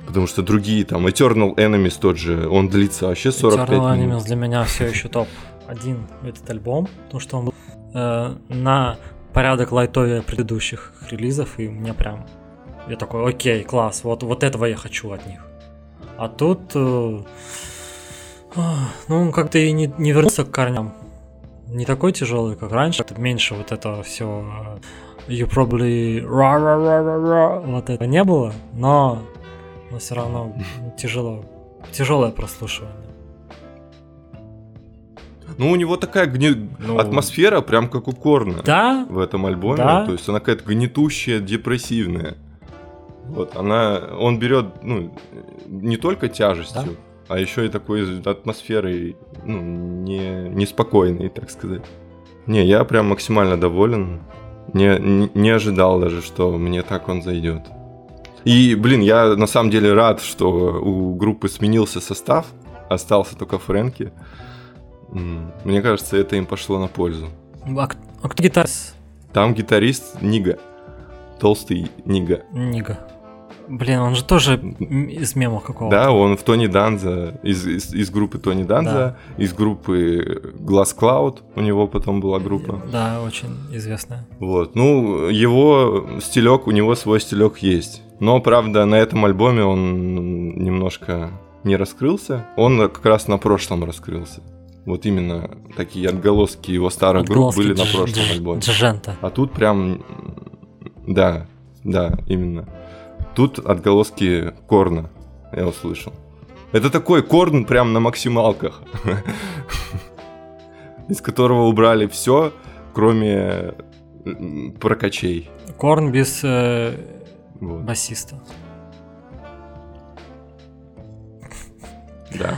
S1: Потому что другие, там, Eternal Enemies тот же, он длится вообще 45 Eternal минут. Enemies
S2: для меня все еще топ-1 этот альбом, потому что он был э, на порядок лайтовее предыдущих релизов, и мне прям... Я такой, окей, класс, вот, вот этого я хочу от них. А тут... Э, ну, он как-то и не, не вернулся к корням не такой тяжелый, как раньше. Меньше вот этого все you probably ra ra ra ra ra вот это не было, но, но все равно тяжело, тяжелое прослушивание.
S1: Ну, у него такая гни... ну, атмосфера, прям как у Корна
S2: да?
S1: в этом альбоме. Да? То есть она какая-то гнетущая, депрессивная. Вот, она, он берет, ну, не только тяжестью, да? а еще и такой атмосферой, ну, не, неспокойной, так сказать. Не, я прям максимально доволен. Не, не, не ожидал даже, что мне так он зайдет. И, блин, я на самом деле рад, что у группы сменился состав, остался только Фрэнки. Мне кажется, это им пошло на пользу.
S2: А, а кто гитарист?
S1: Там гитарист Нига. Толстый Нига.
S2: Нига. Блин, он же тоже из мемов какого-то.
S1: Да, он в Тони Данза, из, из, из группы Тони Данза, да. из группы Glass Cloud, у него потом была группа.
S2: Да, очень известная.
S1: Вот, ну, его стилек, у него свой стилек есть. Но, правда, на этом альбоме он немножко не раскрылся. Он как раз на прошлом раскрылся. Вот именно такие отголоски его старых отголоски групп были на прошлом альбоме.
S2: Джента.
S1: А тут прям... Да, да, именно. Тут отголоски Корна я услышал. Это такой Корн прям на максималках. Из которого убрали все, кроме прокачей.
S2: Корн без э, вот. басиста.
S1: Да.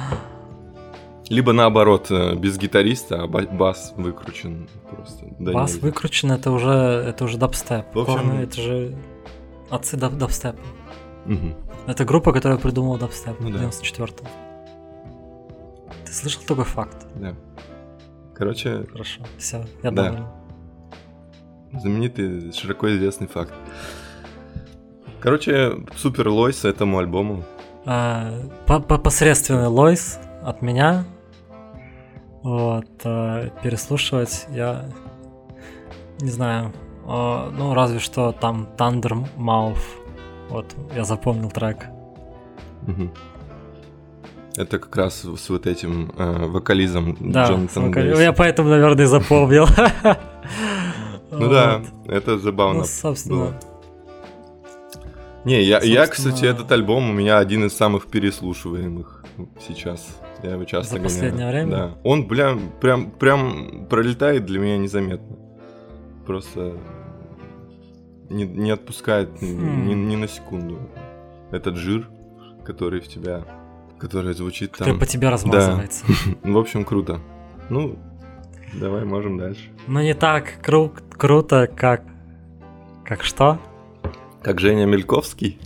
S1: Либо наоборот, э, без гитариста, а бас выкручен просто.
S2: Да бас выкручен, это уже, это уже дабстеп. В общем... Корны, это же отцы даб дабстепа. Угу. Это группа, которая придумала дабстеп ну, в 94-м. Ты слышал такой факт?
S1: Да. Короче...
S2: Хорошо, все, я да. доволен.
S1: Знаменитый, широко известный факт. Короче, супер Лойс этому альбому.
S2: А, посредственный Лойс от меня. Вот, а, переслушивать я не знаю. А, ну, разве что там Thunder Mouth. Вот, я запомнил трек.
S1: Угу. Это как раз с вот этим э, вокализом да, Джонатана вокали...
S2: Я поэтому, наверное, запомнил.
S1: Ну да, это забавно. Ну,
S2: собственно.
S1: Не, я, кстати, этот альбом у меня один из самых переслушиваемых сейчас. Я его часто
S2: За последнее время?
S1: Да. Он, бля, прям, прям пролетает для меня незаметно. Просто не, не отпускает хм. ни, ни на секунду. Этот жир, который в тебя, который звучит который там.
S2: по тебе размазывается.
S1: Да. в общем, круто. Ну, давай можем дальше.
S2: Но не так кру- круто, как... Как что?
S1: Как Женя Мельковский.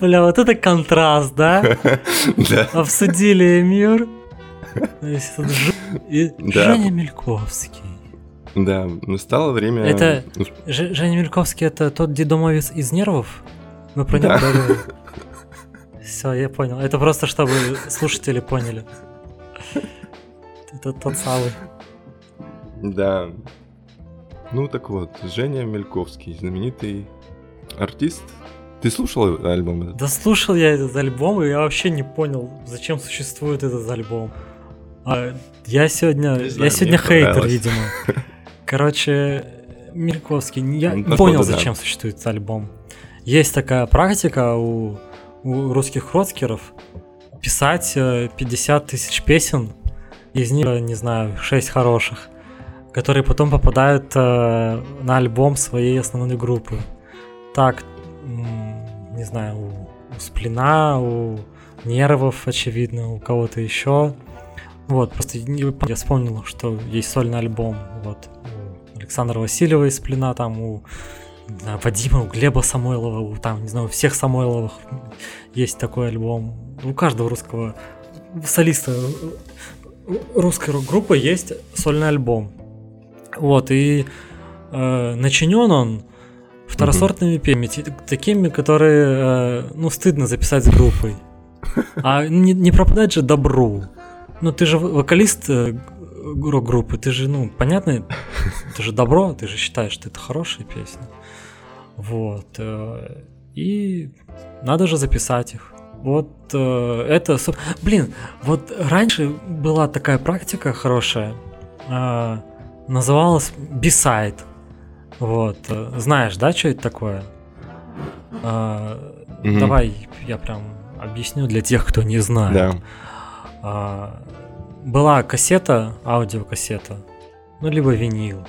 S2: Бля, вот это контраст, да?
S1: Да.
S2: Обсудили мир. Женя Мельковский.
S1: Да, настало время...
S2: Это Женя Мельковский, это тот дедомовец из нервов? Мы про него говорили. Все, я понял. Это просто чтобы слушатели поняли. Это тот самый.
S1: Да. Ну так вот, Женя Мельковский, знаменитый артист. Ты слушал альбом этот?
S2: Да слушал я этот альбом, и я вообще не понял, зачем существует этот альбом. А, я сегодня, знаю, я сегодня хейтер, видимо. Короче, Мельковский, я ну, понял, да. зачем существует этот альбом. Есть такая практика у, у русских роцкеров писать 50 э, тысяч песен, из них, не знаю, 6 хороших которые потом попадают э, на альбом своей основной группы. Так, не знаю, у, у Сплина, у Нервов, очевидно, у кого-то еще. Вот, просто я вспомнил, что есть сольный альбом. Вот, у Александра Васильева из Сплина, там у знаю, Вадима, у Глеба Самойлова, у, там, не знаю, у всех Самойловых есть такой альбом. У каждого русского солиста русской рок-группы есть сольный альбом. Вот, и э, начинен он второсортными песнями, такими, которые, э, ну, стыдно записать с группой. А не, не пропадать же добру. Ну, ты же вокалист э, группы, ты же, ну, понятно, ты же добро, ты же считаешь, что это хорошая песня. Вот. Э, и надо же записать их. Вот э, это... Блин, вот раньше была такая практика хорошая. Э, называлась Beside. Вот. Знаешь, да, что это такое? А, mm-hmm. Давай я прям объясню для тех, кто не знает.
S1: Да.
S2: А, была кассета, аудиокассета, ну, либо винил.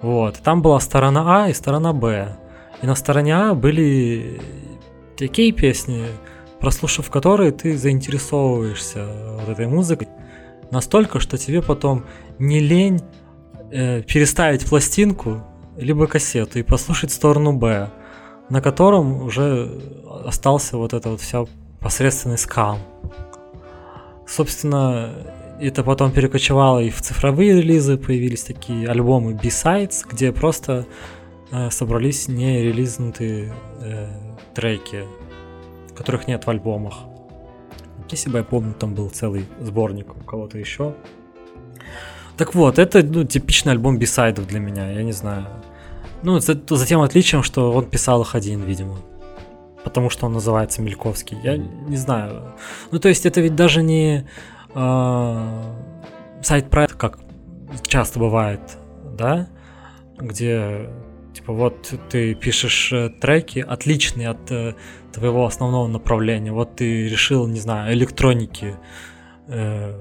S2: Вот. Там была сторона А и сторона Б. И на стороне А были такие песни, прослушав которые ты заинтересовываешься вот этой музыкой настолько, что тебе потом не лень э, переставить пластинку либо кассету и послушать сторону Б, на котором уже остался вот это вот все посредственный скам. Собственно, это потом перекочевало и в цифровые релизы, появились такие альбомы B-Sides, где просто э, собрались не релизнутые э, треки, которых нет в альбомах. Если бы я помню, там был целый сборник у кого-то еще. Так вот, это ну, типичный альбом бисайдов для меня, я не знаю. Ну, за, за тем отличием, что он писал их один, видимо. Потому что он называется Мельковский. Я не знаю. Ну, то есть это ведь даже не э, сайт-проект, как часто бывает, да? Где, типа, вот ты пишешь э, треки, отличные от э, твоего основного направления. Вот ты решил, не знаю, электроники э,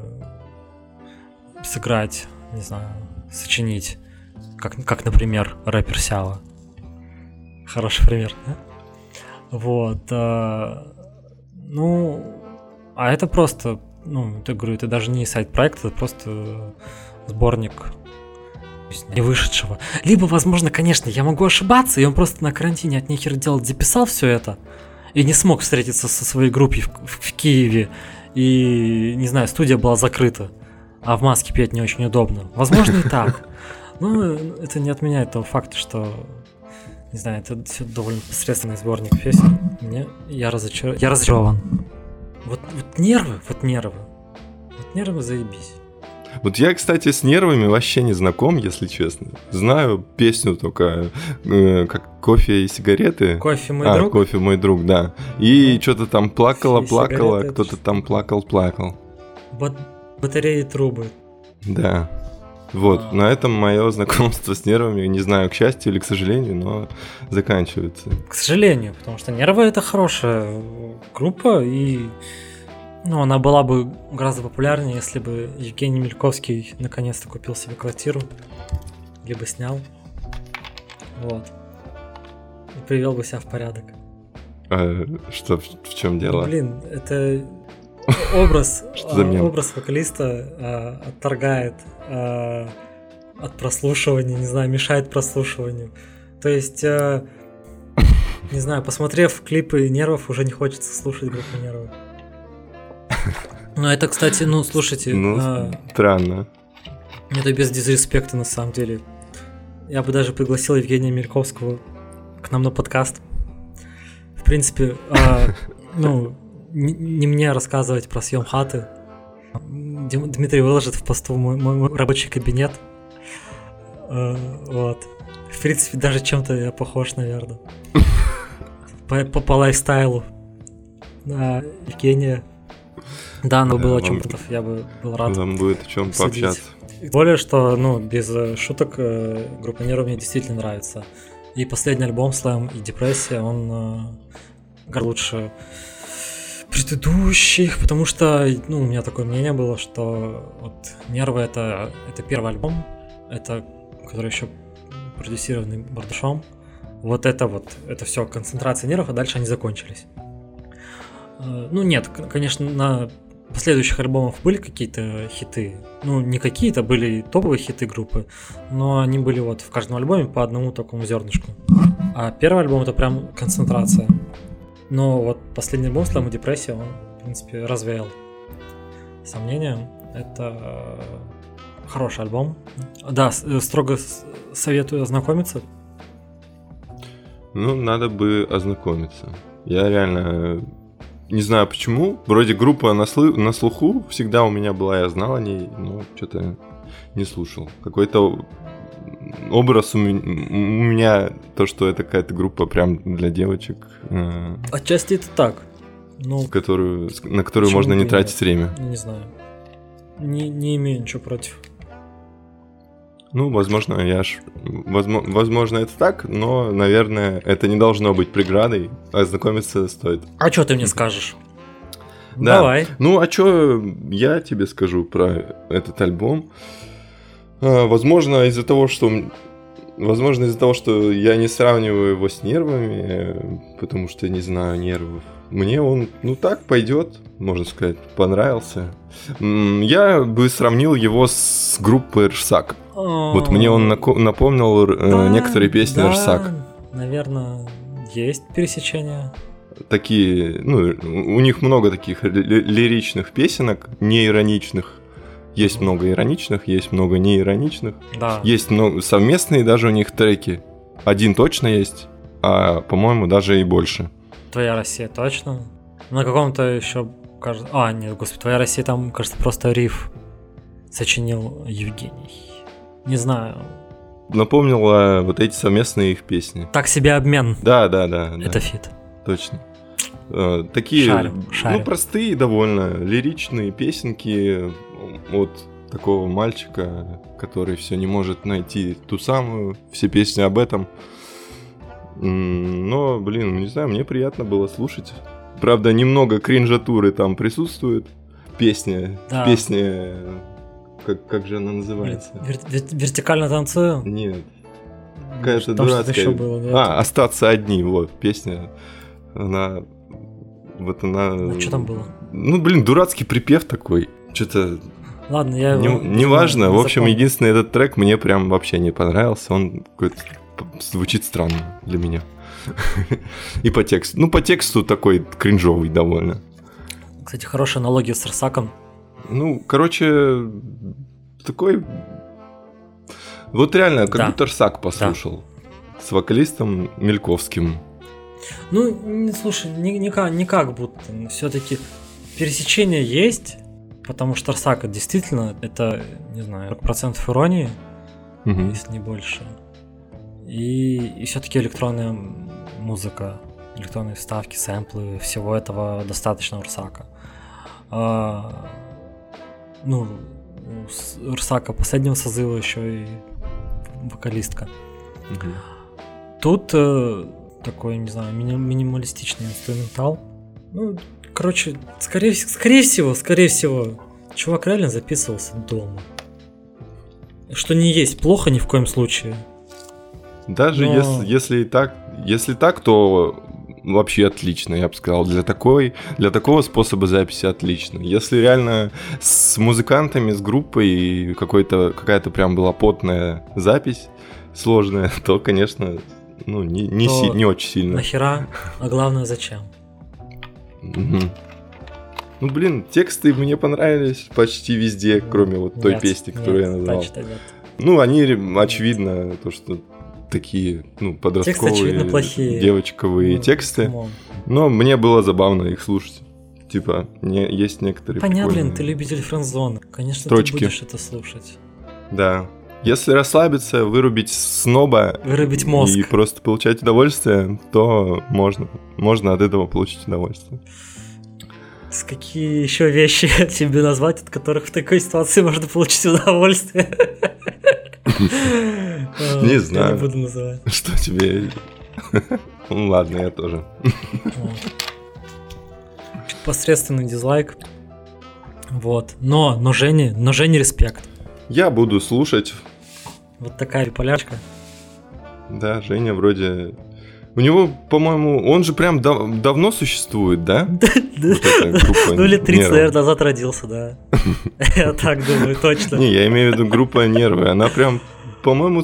S2: сыграть, не знаю, сочинить как, как например, рэпер Сява. Хороший пример, да? Вот. А, ну, а это просто, ну, я говорю, это даже не сайт-проект, это просто сборник не вышедшего. Либо, возможно, конечно, я могу ошибаться, и он просто на карантине от нехер делать записал все это и не смог встретиться со своей группой в, в, в Киеве. И, не знаю, студия была закрыта, а в маске петь не очень удобно. Возможно, и так. Ну, это не отменяет того факта, что, не знаю, это все довольно посредственный сборник песен. Мне, я, разочар... я разочарован. Вот, вот нервы, вот нервы. Вот нервы заебись.
S1: Вот я, кстати, с нервами вообще не знаком, если честно. Знаю песню только э, как кофе и сигареты.
S2: Кофе мой
S1: а,
S2: друг.
S1: Кофе мой друг, да. И что-то там плакала, плакала, кто-то там плакал, плакал.
S2: Вот батареи трубы.
S1: Да. Вот, а... на этом мое знакомство с нервами, не знаю, к счастью или к сожалению, но заканчивается.
S2: К сожалению, потому что нервы это хорошая группа, и ну, она была бы гораздо популярнее, если бы Евгений Мельковский наконец-то купил себе квартиру, либо снял. Вот. И привел бы себя в порядок.
S1: А, что, в, в чем дело?
S2: Блин, это образ, а, образ вокалиста а, отторгает а, от прослушивания, не знаю, мешает прослушиванию. То есть, а, не знаю, посмотрев клипы нервов, уже не хочется слушать группу нервов. Ну, это, кстати, ну, слушайте...
S1: Ну, а, странно.
S2: Это без дизреспекта, на самом деле. Я бы даже пригласил Евгения Мельковского к нам на подкаст. В принципе, а, ну, не, мне рассказывать про съем хаты. Дмитрий выложит в посту мой, мой, мой рабочий кабинет. Э, вот. В принципе, даже чем-то я похож, наверное. По, по, по лайфстайлу. На Евгения. Да, но было о чем я бы был рад.
S1: Нам будет о чем пообщаться.
S2: Более, что, ну, без э, шуток, э, группа Нерв мне действительно нравится. И последний альбом Слэм и Депрессия, он э, лучше предыдущих, потому что, ну, у меня такое мнение было, что вот Нервы это, это первый альбом, это, который еще продюсированный Бардашом. Вот это вот, это все концентрация нервов, а дальше они закончились. Э, ну нет, конечно, на последующих альбомах были какие-то хиты. Ну, не какие-то, были топовые хиты группы, но они были вот в каждом альбоме по одному такому зернышку. А первый альбом это прям концентрация. Но вот последний альбом «Слэм и депрессия», он, в принципе, развеял сомнения. Это э, хороший альбом. Да, э, строго советую ознакомиться.
S1: Ну, надо бы ознакомиться. Я реально э, не знаю почему. Вроде группа на, слы... на слуху всегда у меня была, я знал о ней, но что-то не слушал. Какой-то образ у меня, то, что это какая-то группа прям для девочек.
S2: Э, Отчасти это так.
S1: Ну, которую, на которую можно не тратить нет? время.
S2: Не знаю. Не, не имею ничего против.
S1: Ну, возможно, я ж... Возможно, возможно, это так, но, наверное, это не должно быть преградой. Ознакомиться стоит.
S2: А что ты мне скажешь?
S1: Да. Давай. Ну, а что я тебе скажу про этот альбом? А, возможно, из-за того, что Возможно, из-за того, что я не сравниваю его с нервами, потому что не знаю нервов. Мне он, ну так, пойдет, можно сказать, понравился. Я бы сравнил его с группой Рсак. Вот мне он напомнил э, да, некоторые песни да, Рсак.
S2: Наверное, есть пересечения.
S1: Такие, ну, у них много таких лиричных песенок, неироничных. Есть много ироничных, есть много неироничных.
S2: Да.
S1: Есть много совместные даже у них треки. Один точно есть, а по-моему даже и больше.
S2: Твоя Россия точно. На каком-то еще кажется. А, нет, господи, твоя Россия там, кажется, просто риф сочинил Евгений. Не знаю.
S1: напомнило вот эти совместные их песни.
S2: Так себе обмен.
S1: Да, да, да.
S2: Это
S1: да.
S2: фит.
S1: Точно. Э, такие,
S2: шарю, шарю.
S1: ну, простые довольно, лиричные песенки от такого мальчика, который все не может найти ту самую, все песни об этом. Но, блин, не знаю, мне приятно было слушать. Правда, немного кринжатуры там присутствует. Песня, да. песня, как, как же она называется?
S2: Вер, вер, вертикально танцую?
S1: Нет. Какая-то дурацкая. Еще было, да? А, остаться одни, вот, песня. Она вот она...
S2: А что там было?
S1: Ну, блин, дурацкий припев такой. Что-то...
S2: Ладно, я.
S1: Не, не важно. В общем, единственный этот трек мне прям вообще не понравился. Он какой-то звучит странно для меня. И по тексту. Ну, по тексту такой кринжовый довольно.
S2: Кстати, хорошая аналогия с Рсаком.
S1: Ну, короче, такой... Вот реально, как да. будто Рсак послушал. Да. С вокалистом Мельковским.
S2: Ну, слушай, не, не, не как будто. Все-таки пересечение есть, потому что Арсака действительно это, не знаю, процентов иронии, угу. если не больше. И, и все-таки электронная музыка, электронные вставки, сэмплы, всего этого достаточно Урсака. А, ну, у Урсака последнего созыва еще и вокалистка. Угу. Тут э, такой, не знаю, мини- минималистичный инструментал. Ну, короче, скорее, скорее всего, скорее всего, чувак реально записывался дома. Что не есть плохо ни в коем случае.
S1: Даже Но... если, если так, если так, то вообще отлично, я бы сказал. Для, такой, для такого способа записи отлично. Если реально с музыкантами, с группой какой-то, какая-то прям была потная запись сложная, то, конечно, ну, не, не, си, не очень сильно.
S2: Нахера, а главное зачем?
S1: Угу. Ну, блин, тексты мне понравились почти везде, кроме вот той нет, песни, которую нет, я назвал. Нет. Ну, они, очевидно, то, что такие, ну, подростковые, Тексты, очевидно, плохие. девочковые ну, тексты. Но мне было забавно их слушать. Типа, не, есть некоторые
S2: Понятно, блин, ты любитель френдзона. Конечно, строчки. ты будешь это слушать.
S1: Да, если расслабиться, вырубить сноба
S2: вырубить мозг.
S1: и просто получать удовольствие, то можно, можно от этого получить удовольствие.
S2: С какие еще вещи тебе назвать, от которых в такой ситуации можно получить удовольствие?
S1: Не знаю. не буду называть. Что тебе... Ну ладно, я тоже.
S2: Посредственный дизлайк. Вот. Но, но Жене, но Жене респект.
S1: Я буду слушать.
S2: Вот такая полячка.
S1: Да, Женя вроде... У него, по-моему, он же прям дав- давно существует, да?
S2: Ну, лет 30, наверное, назад родился, да. Я так думаю, точно.
S1: Не, я имею в виду группа нервы. Она прям по-моему,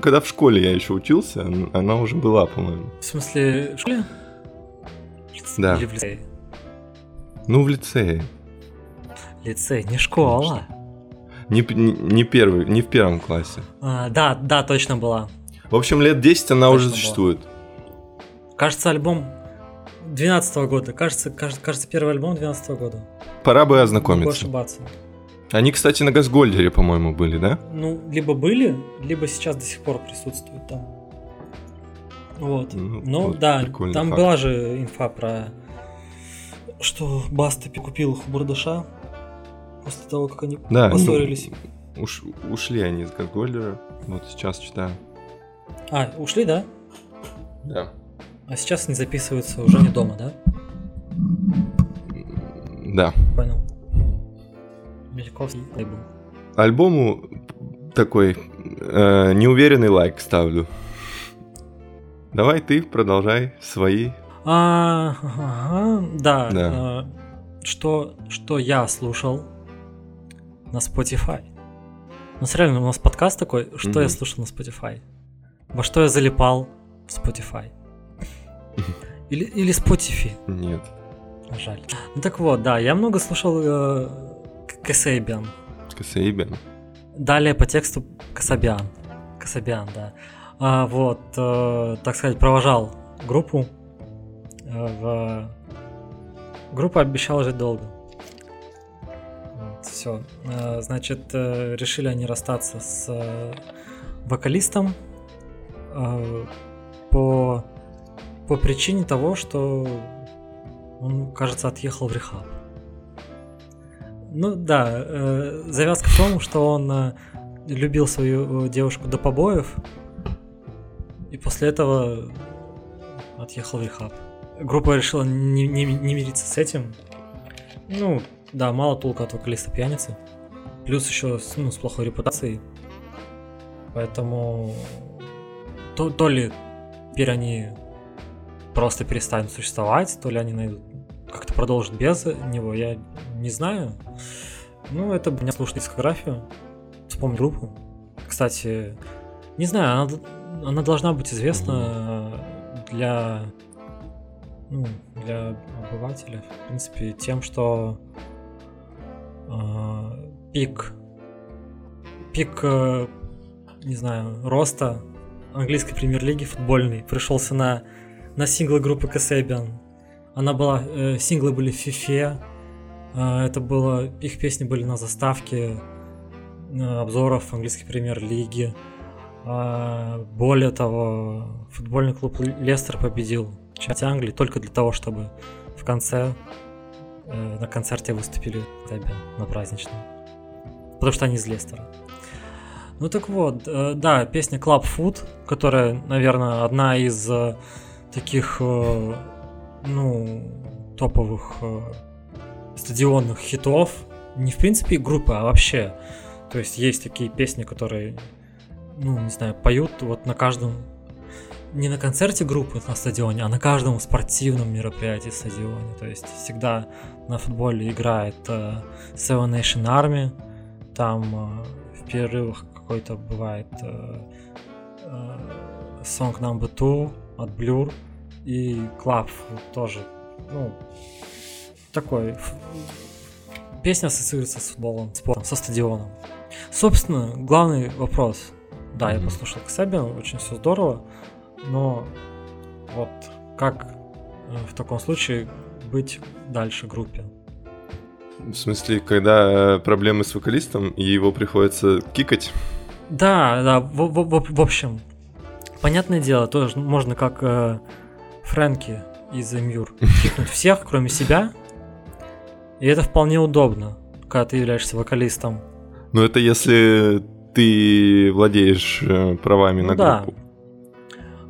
S1: когда в школе я еще учился, она уже была, по-моему.
S2: В смысле, в школе?
S1: Да.
S2: Или в лицее?
S1: Ну, в лицее.
S2: Лицей, не школа.
S1: Не, не, не первый, не в первом классе.
S2: А, да, да, точно была.
S1: В общем, лет 10 она точно уже существует.
S2: Была. Кажется, альбом 12 -го года. Кажется, кажется, кажется, первый альбом 12 -го года.
S1: Пора бы ознакомиться.
S2: Могу ошибаться.
S1: Они, кстати, на Газгольдере, по-моему, были, да?
S2: Ну, либо были, либо сейчас до сих пор присутствуют там. Вот. Ну, ну вот да, там факт. была же инфа про что Баста купил Бурдаша после того, как они да, поссорились.
S1: Ну, уш, ушли они из Газгольдера, вот сейчас читаю.
S2: А, ушли, да?
S1: Да.
S2: А сейчас они записываются уже не дома, да?
S1: Да.
S2: Понял. Мельковский лейбл.
S1: Альбому такой э, неуверенный лайк ставлю. Давай ты продолжай свои.
S2: А, ага, да. да. Э, что, что я слушал на Spotify? Ну, реально, у нас подкаст такой, что mm-hmm. я слушал на Spotify? Во что я залипал в Spotify? Или, или Spotify?
S1: Нет.
S2: Жаль. Ну так вот, да, я много слушал э, Касейбиан.
S1: Касейбиан.
S2: Далее по тексту Касабиан. Касабиан, да. А, вот, э, так сказать, провожал группу. Э, в... Группа обещала жить долго. Все. Э, значит, э, решили они расстаться с э, вокалистом по, по причине того, что он, кажется, отъехал в рехаб. Ну да, завязка в том, что он любил свою девушку до побоев, и после этого отъехал в рехаб. Группа решила не, не, не мириться с этим. Ну, да, мало толку от вокалиста пьяницы. Плюс еще с, ну, с плохой репутацией. Поэтому то, то ли теперь они просто перестанут существовать, то ли они найдут как-то продолжат без него, я не знаю. Ну, это меня слушать дискографию, вспомнить группу. Кстати, не знаю, она, она должна быть известна для, ну, для обывателя, в принципе, тем, что пик, пик, э, не знаю, роста английской премьер-лиги футбольный пришелся на, на синглы группы Kasabian. Она была, э, синглы были в FIFA, э, это было, их песни были на заставке э, обзоров английской премьер-лиги. Э, более того, футбольный клуб Лестер победил чемпионат Англии только для того, чтобы в конце э, на концерте выступили Кэсэбиан на праздничном. Потому что они из Лестера. Ну так вот, э, да, песня Club Food, которая, наверное, одна из э, таких э, ну, топовых стадионных хитов. Не в принципе группы, а вообще. То есть есть такие песни, которые, ну, не знаю, поют вот на каждом не на концерте группы на стадионе, а на каждом спортивном мероприятии в стадионе. То есть всегда на футболе играет э, Seven Nation Army, там э, в перерывах какой-то бывает э, э, Song Number Two от Blur, и Клаб тоже, ну, такой. Песня ассоциируется с футболом, спортом, со стадионом. Собственно, главный вопрос. Да, я послушал Ксаби, очень все здорово, но вот как э, в таком случае быть дальше группе?
S1: В смысле, когда проблемы с вокалистом, и его приходится кикать?
S2: Да, да, в, в, в общем, понятное дело, тоже можно как э, Фрэнки из Мюр. Кикнуть всех, кроме себя. И это вполне удобно, когда ты являешься вокалистом.
S1: Ну, это если ты владеешь э, правами ну, на да. группу.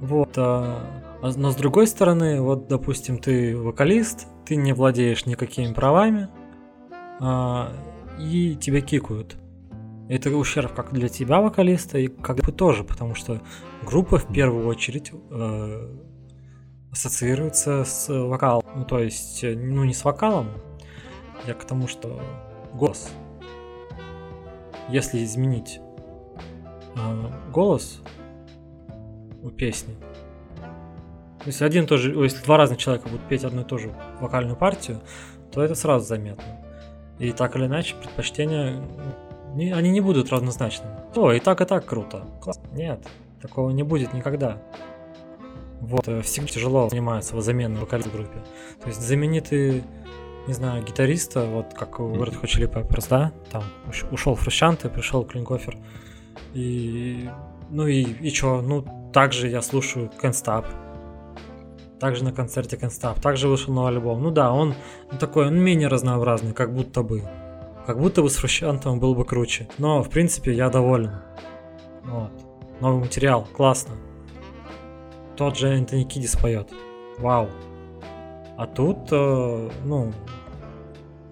S2: Вот. А, а, но с другой стороны, вот, допустим, ты вокалист, ты не владеешь никакими правами, а, и тебя кикают. Это ущерб как для тебя, вокалиста, и как бы тоже, потому что группа в первую очередь э, ассоциируется с вокалом. Ну, то есть, э, ну, не с вокалом, я к тому, что голос. Если изменить э, голос у песни, если один тоже, если два разных человека будут петь одну и ту же вокальную партию, то это сразу заметно. И так или иначе предпочтения, не, они не будут разнозначными. О, и так, и так круто. Класс. Нет, такого не будет никогда. Вот, э, всегда тяжело занимается заменой вокалиста в группе. То есть знаменитый, не знаю, гитариста, вот как у Red Hot Chili Peppers, да, там ушел Фрущанте, пришел Клинкофер. И, ну и, и чё, ну, также я слушаю Stop. Также на концерте Stop. Также вышел новый альбом. Ну да, он такой, он менее разнообразный, как будто бы. Как будто бы с Фрущантом был бы круче. Но, в принципе, я доволен. Вот. Новый материал, классно тот же Энтони Кидис поет. Вау. А тут, э, ну,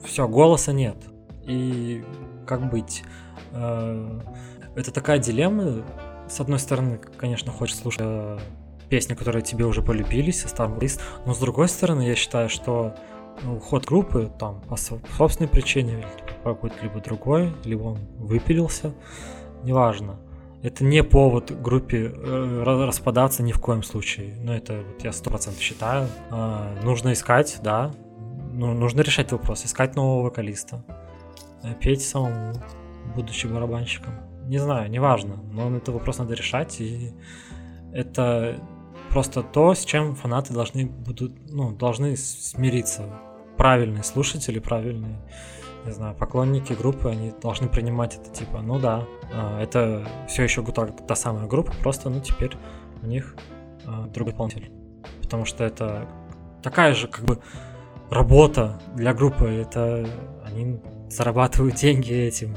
S2: все, голоса нет. И как быть? Э, это такая дилемма. С одной стороны, конечно, хочешь слушать э, песни, которые тебе уже полюбились, лист, но с другой стороны, я считаю, что ну, уход группы там по собственной причине, по какой-то либо другой, либо он выпилился, неважно это не повод группе э, распадаться ни в коем случае. Ну, это вот я сто процентов считаю. Э, нужно искать, да. Ну, нужно решать вопрос, искать нового вокалиста. Э, петь самому, будучи барабанщиком. Не знаю, неважно, но это вопрос надо решать, и это просто то, с чем фанаты должны будут, ну, должны смириться. Правильные слушатели, правильные не знаю, поклонники группы, они должны принимать это типа, ну да, а, это все еще та, та самая группа, просто, ну, теперь у них а, другой исполнитель. Потому что это такая же, как бы, работа для группы, это они зарабатывают деньги этим.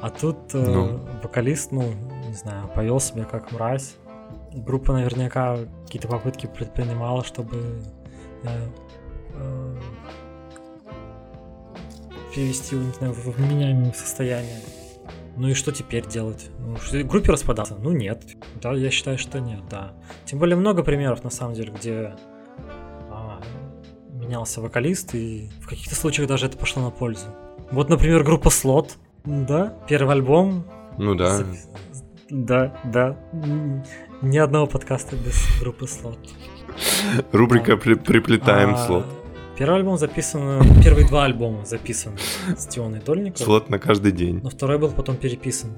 S2: А тут э, ну. вокалист, ну, не знаю, повел себя как мразь. Группа наверняка какие-то попытки предпринимала, чтобы э, э, перевести не знаю, в вменяемое состояние. Ну и что теперь делать? Ну, группе распадаться? Ну нет. Да, я считаю, что нет, да. Тем более много примеров, на самом деле, где а, менялся вокалист, и в каких-то случаях даже это пошло на пользу. Вот, например, группа Слот, да, первый альбом.
S1: Ну да.
S2: Да, да. Ни одного подкаста без группы Слот.
S1: Рубрика при «Приплетаем а, слот».
S2: Первый альбом записан, первые два альбома записаны с Тионой Дольниковой.
S1: Слот на каждый день.
S2: Но второй был потом переписан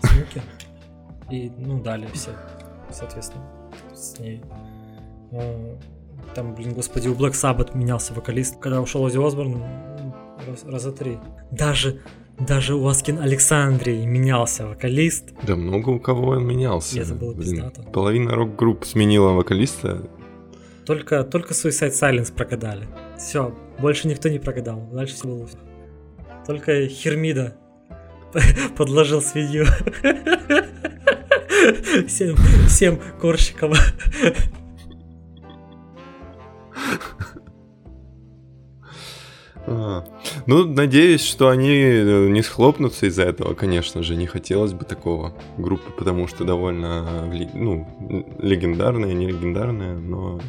S2: с. И, ну, далее все, соответственно, с ней. Ну, там, блин, господи, у Black Sabbath менялся вокалист. Когда ушел Ози Осборн, раз, раза три. Даже даже у Аскин Александрии менялся вокалист.
S1: Да много у кого он менялся.
S2: Это было пиздато.
S1: Половина рок-групп сменила вокалиста.
S2: Только, только Suicide Silence прогадали. Все, больше никто не прогадал. Дальше все было. Только Хермида подложил свинью. Всем, всем корщикам.
S1: А, ну, надеюсь, что они э, не схлопнутся из-за этого, конечно же. Не хотелось бы такого группы, потому что довольно ну, легендарная, не легендарная, но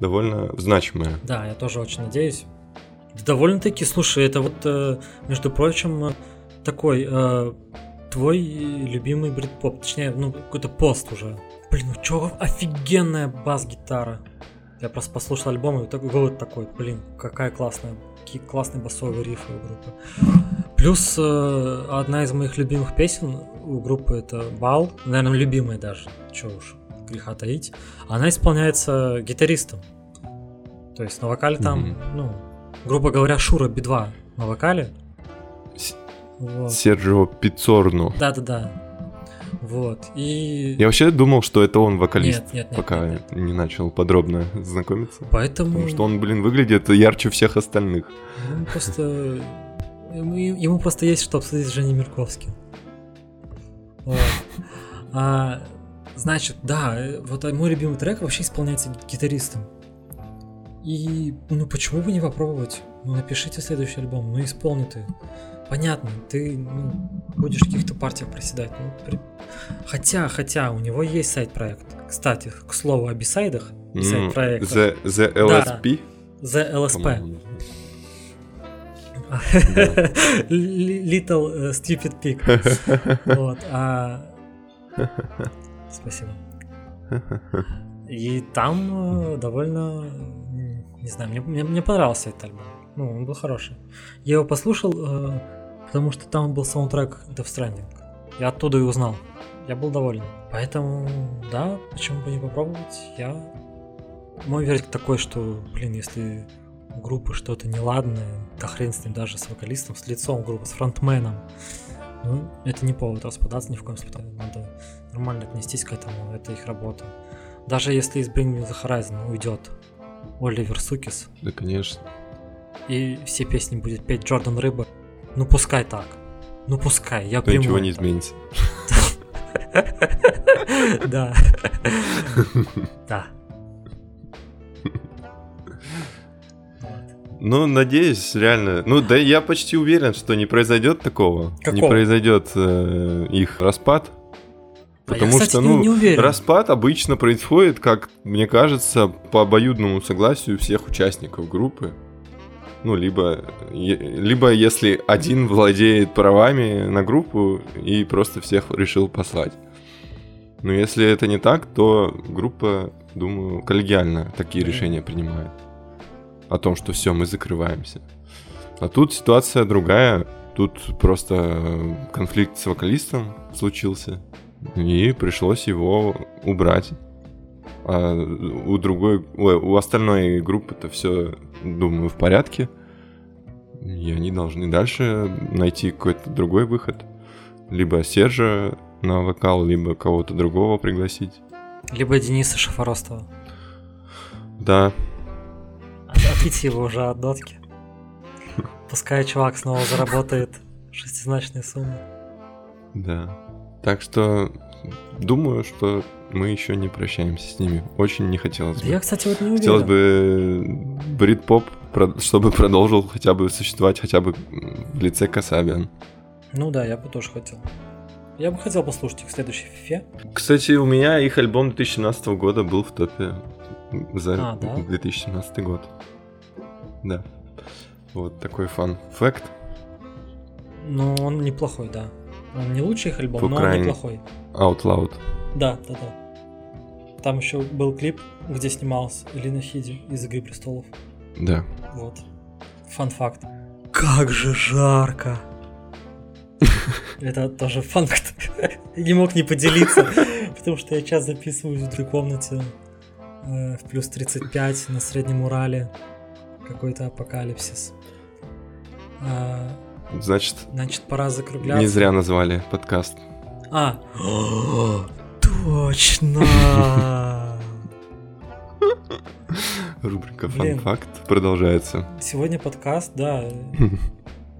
S1: довольно значимая.
S2: Да, я тоже очень надеюсь. Довольно-таки, слушай, это вот, э, между прочим, э, такой э, твой любимый брит-поп, точнее, ну, какой-то пост уже. Блин, ну чё, офигенная бас-гитара. Я просто послушал альбом и такой, вот такой, блин, какая классная, какие классные басовые рифы у группы. Плюс э, одна из моих любимых песен у группы это Бал, наверное, любимая даже, чё уж, греха таить. Она исполняется гитаристом. То есть на вокале там, mm-hmm. ну, грубо говоря, Шура Би-2 на вокале.
S1: С- вот. Серджио Пиццорно.
S2: Да-да-да. Вот. И...
S1: Я вообще думал, что это он вокалист, нет, нет, нет, пока нет, нет. не начал подробно знакомиться.
S2: Поэтому...
S1: Потому что он, блин, выглядит ярче всех остальных.
S2: Ну, просто... Ему просто есть что обсудить с Женей Мирковским. Вот. А, значит, да, вот мой любимый трек вообще исполняется гитаристом. И, ну, почему бы не попробовать? Ну, напишите следующий альбом, ну, исполни ты. Понятно, ты ну, будешь в каких-то партиях проседать. Ну, при... Хотя, хотя, у него есть сайт-проект. Кстати, к слову о бисайдах, сайт-проект.
S1: The, the LSP?
S2: Да, the LSP. Little uh, Stupid Pig. вот, а... Спасибо. И там э, довольно, не знаю, мне, мне, мне понравился этот альбом. Ну, он был хороший. Я его послушал, э, потому что там был саундтрек Death Stranding. Я оттуда и узнал. Я был доволен. Поэтому, да, почему бы не попробовать? Я... Мой вердикт такой, что, блин, если у группы что-то неладное, да хрен с ним даже с вокалистом, с лицом группы, с фронтменом, ну, это не повод распадаться ни в коем случае. Надо нормально отнестись к этому, это их работа. Даже если из Bring Me The Horizon уйдет Оливер Сукис.
S1: Да, конечно
S2: и все песни будет петь Джордан Рыба. Ну пускай так. Ну пускай, я приму.
S1: Ничего не изменится.
S2: Да. Да.
S1: Ну, надеюсь, реально. Ну, да я почти уверен, что не произойдет такого. Какого? Не произойдет э, их распад. Потому а я, кстати, что, ну, не уверен. распад обычно происходит, как мне кажется, по обоюдному согласию всех участников группы. Ну, либо, либо если один владеет правами на группу и просто всех решил послать. Но если это не так, то группа, думаю, коллегиально такие решения принимает. О том, что все, мы закрываемся. А тут ситуация другая. Тут просто конфликт с вокалистом случился. И пришлось его убрать. А у другой, ой, у остальной группы-то все, думаю, в порядке. и они должны дальше найти какой-то другой выход. Либо Сержа на вокал, либо кого-то другого пригласить.
S2: Либо Дениса Шафоростова.
S1: Да.
S2: Отпить его уже от дотки. Пускай чувак снова заработает шестизначные суммы.
S1: Да. Так что думаю, что мы еще не прощаемся с ними. Очень не хотелось бы.
S2: Я, кстати, вот не уверен.
S1: Хотелось бы брит-поп, чтобы продолжил хотя бы существовать хотя бы в лице Касабиан.
S2: Ну да, я бы тоже хотел. Я бы хотел послушать их в следующей фифе.
S1: Кстати, у меня их альбом 2017 года был в топе за
S2: а, да?
S1: 2017 год. Да. Вот такой фан факт.
S2: Ну, он неплохой, да. Он не лучший их альбом, но он неплохой.
S1: Out Loud.
S2: Да, да, да. Там еще был клип, где снималась Элина Хиди из Игры престолов.
S1: Да.
S2: Вот. Фан факт. Как же жарко! Это тоже факт. Не мог не поделиться, потому что я час записываюсь в другой комнате э, в плюс 35 на Среднем Урале. Какой-то апокалипсис.
S1: А, значит,
S2: значит, пора закругляться.
S1: Не зря назвали подкаст.
S2: А, точно!
S1: Рубрика «Фан факт» продолжается.
S2: Сегодня подкаст, да,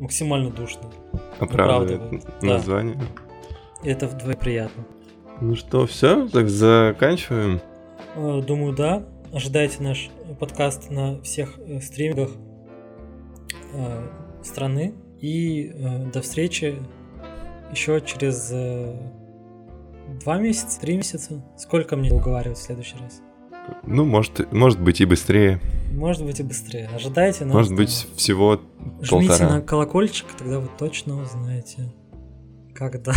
S2: максимально душный.
S1: Оправдывает, название.
S2: Да. Это вдвое приятно.
S1: Ну что, все, так заканчиваем?
S2: Э, думаю, да. Ожидайте наш подкаст на всех э, стримингах э, страны. И до встречи еще через два месяца, три месяца. Сколько мне уговаривать в следующий раз?
S1: Ну, может, может быть и быстрее.
S2: Может быть и быстрее. Ожидайте нас.
S1: Может быть всего
S2: Жмите
S1: полтора.
S2: на колокольчик, тогда вы точно узнаете, когда,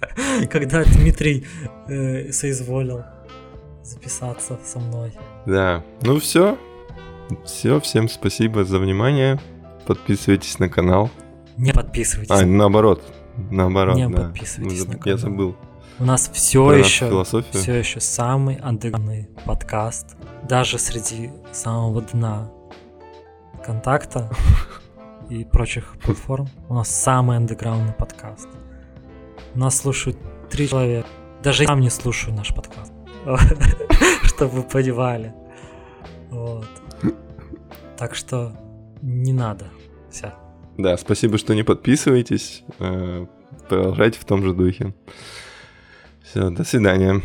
S2: когда Дмитрий э, соизволил записаться со мной.
S1: Да, ну все. Все, всем спасибо за внимание. Подписывайтесь на канал.
S2: Не подписывайтесь.
S1: А, наоборот. Наоборот,
S2: Не
S1: да.
S2: подписывайтесь
S1: ну,
S2: на канал.
S1: Я забыл.
S2: У нас все
S1: Про
S2: еще,
S1: философию.
S2: все еще самый андеграундный подкаст, даже среди самого дна контакта и прочих платформ. У нас самый андеграундный подкаст. Нас слушают три человека. Даже я сам не слушаю наш подкаст. Чтобы вы понимали. Вот. Так что не надо. Все.
S1: Да, спасибо, что не подписываетесь. Э, Продолжайте в том же духе. Все, до свидания.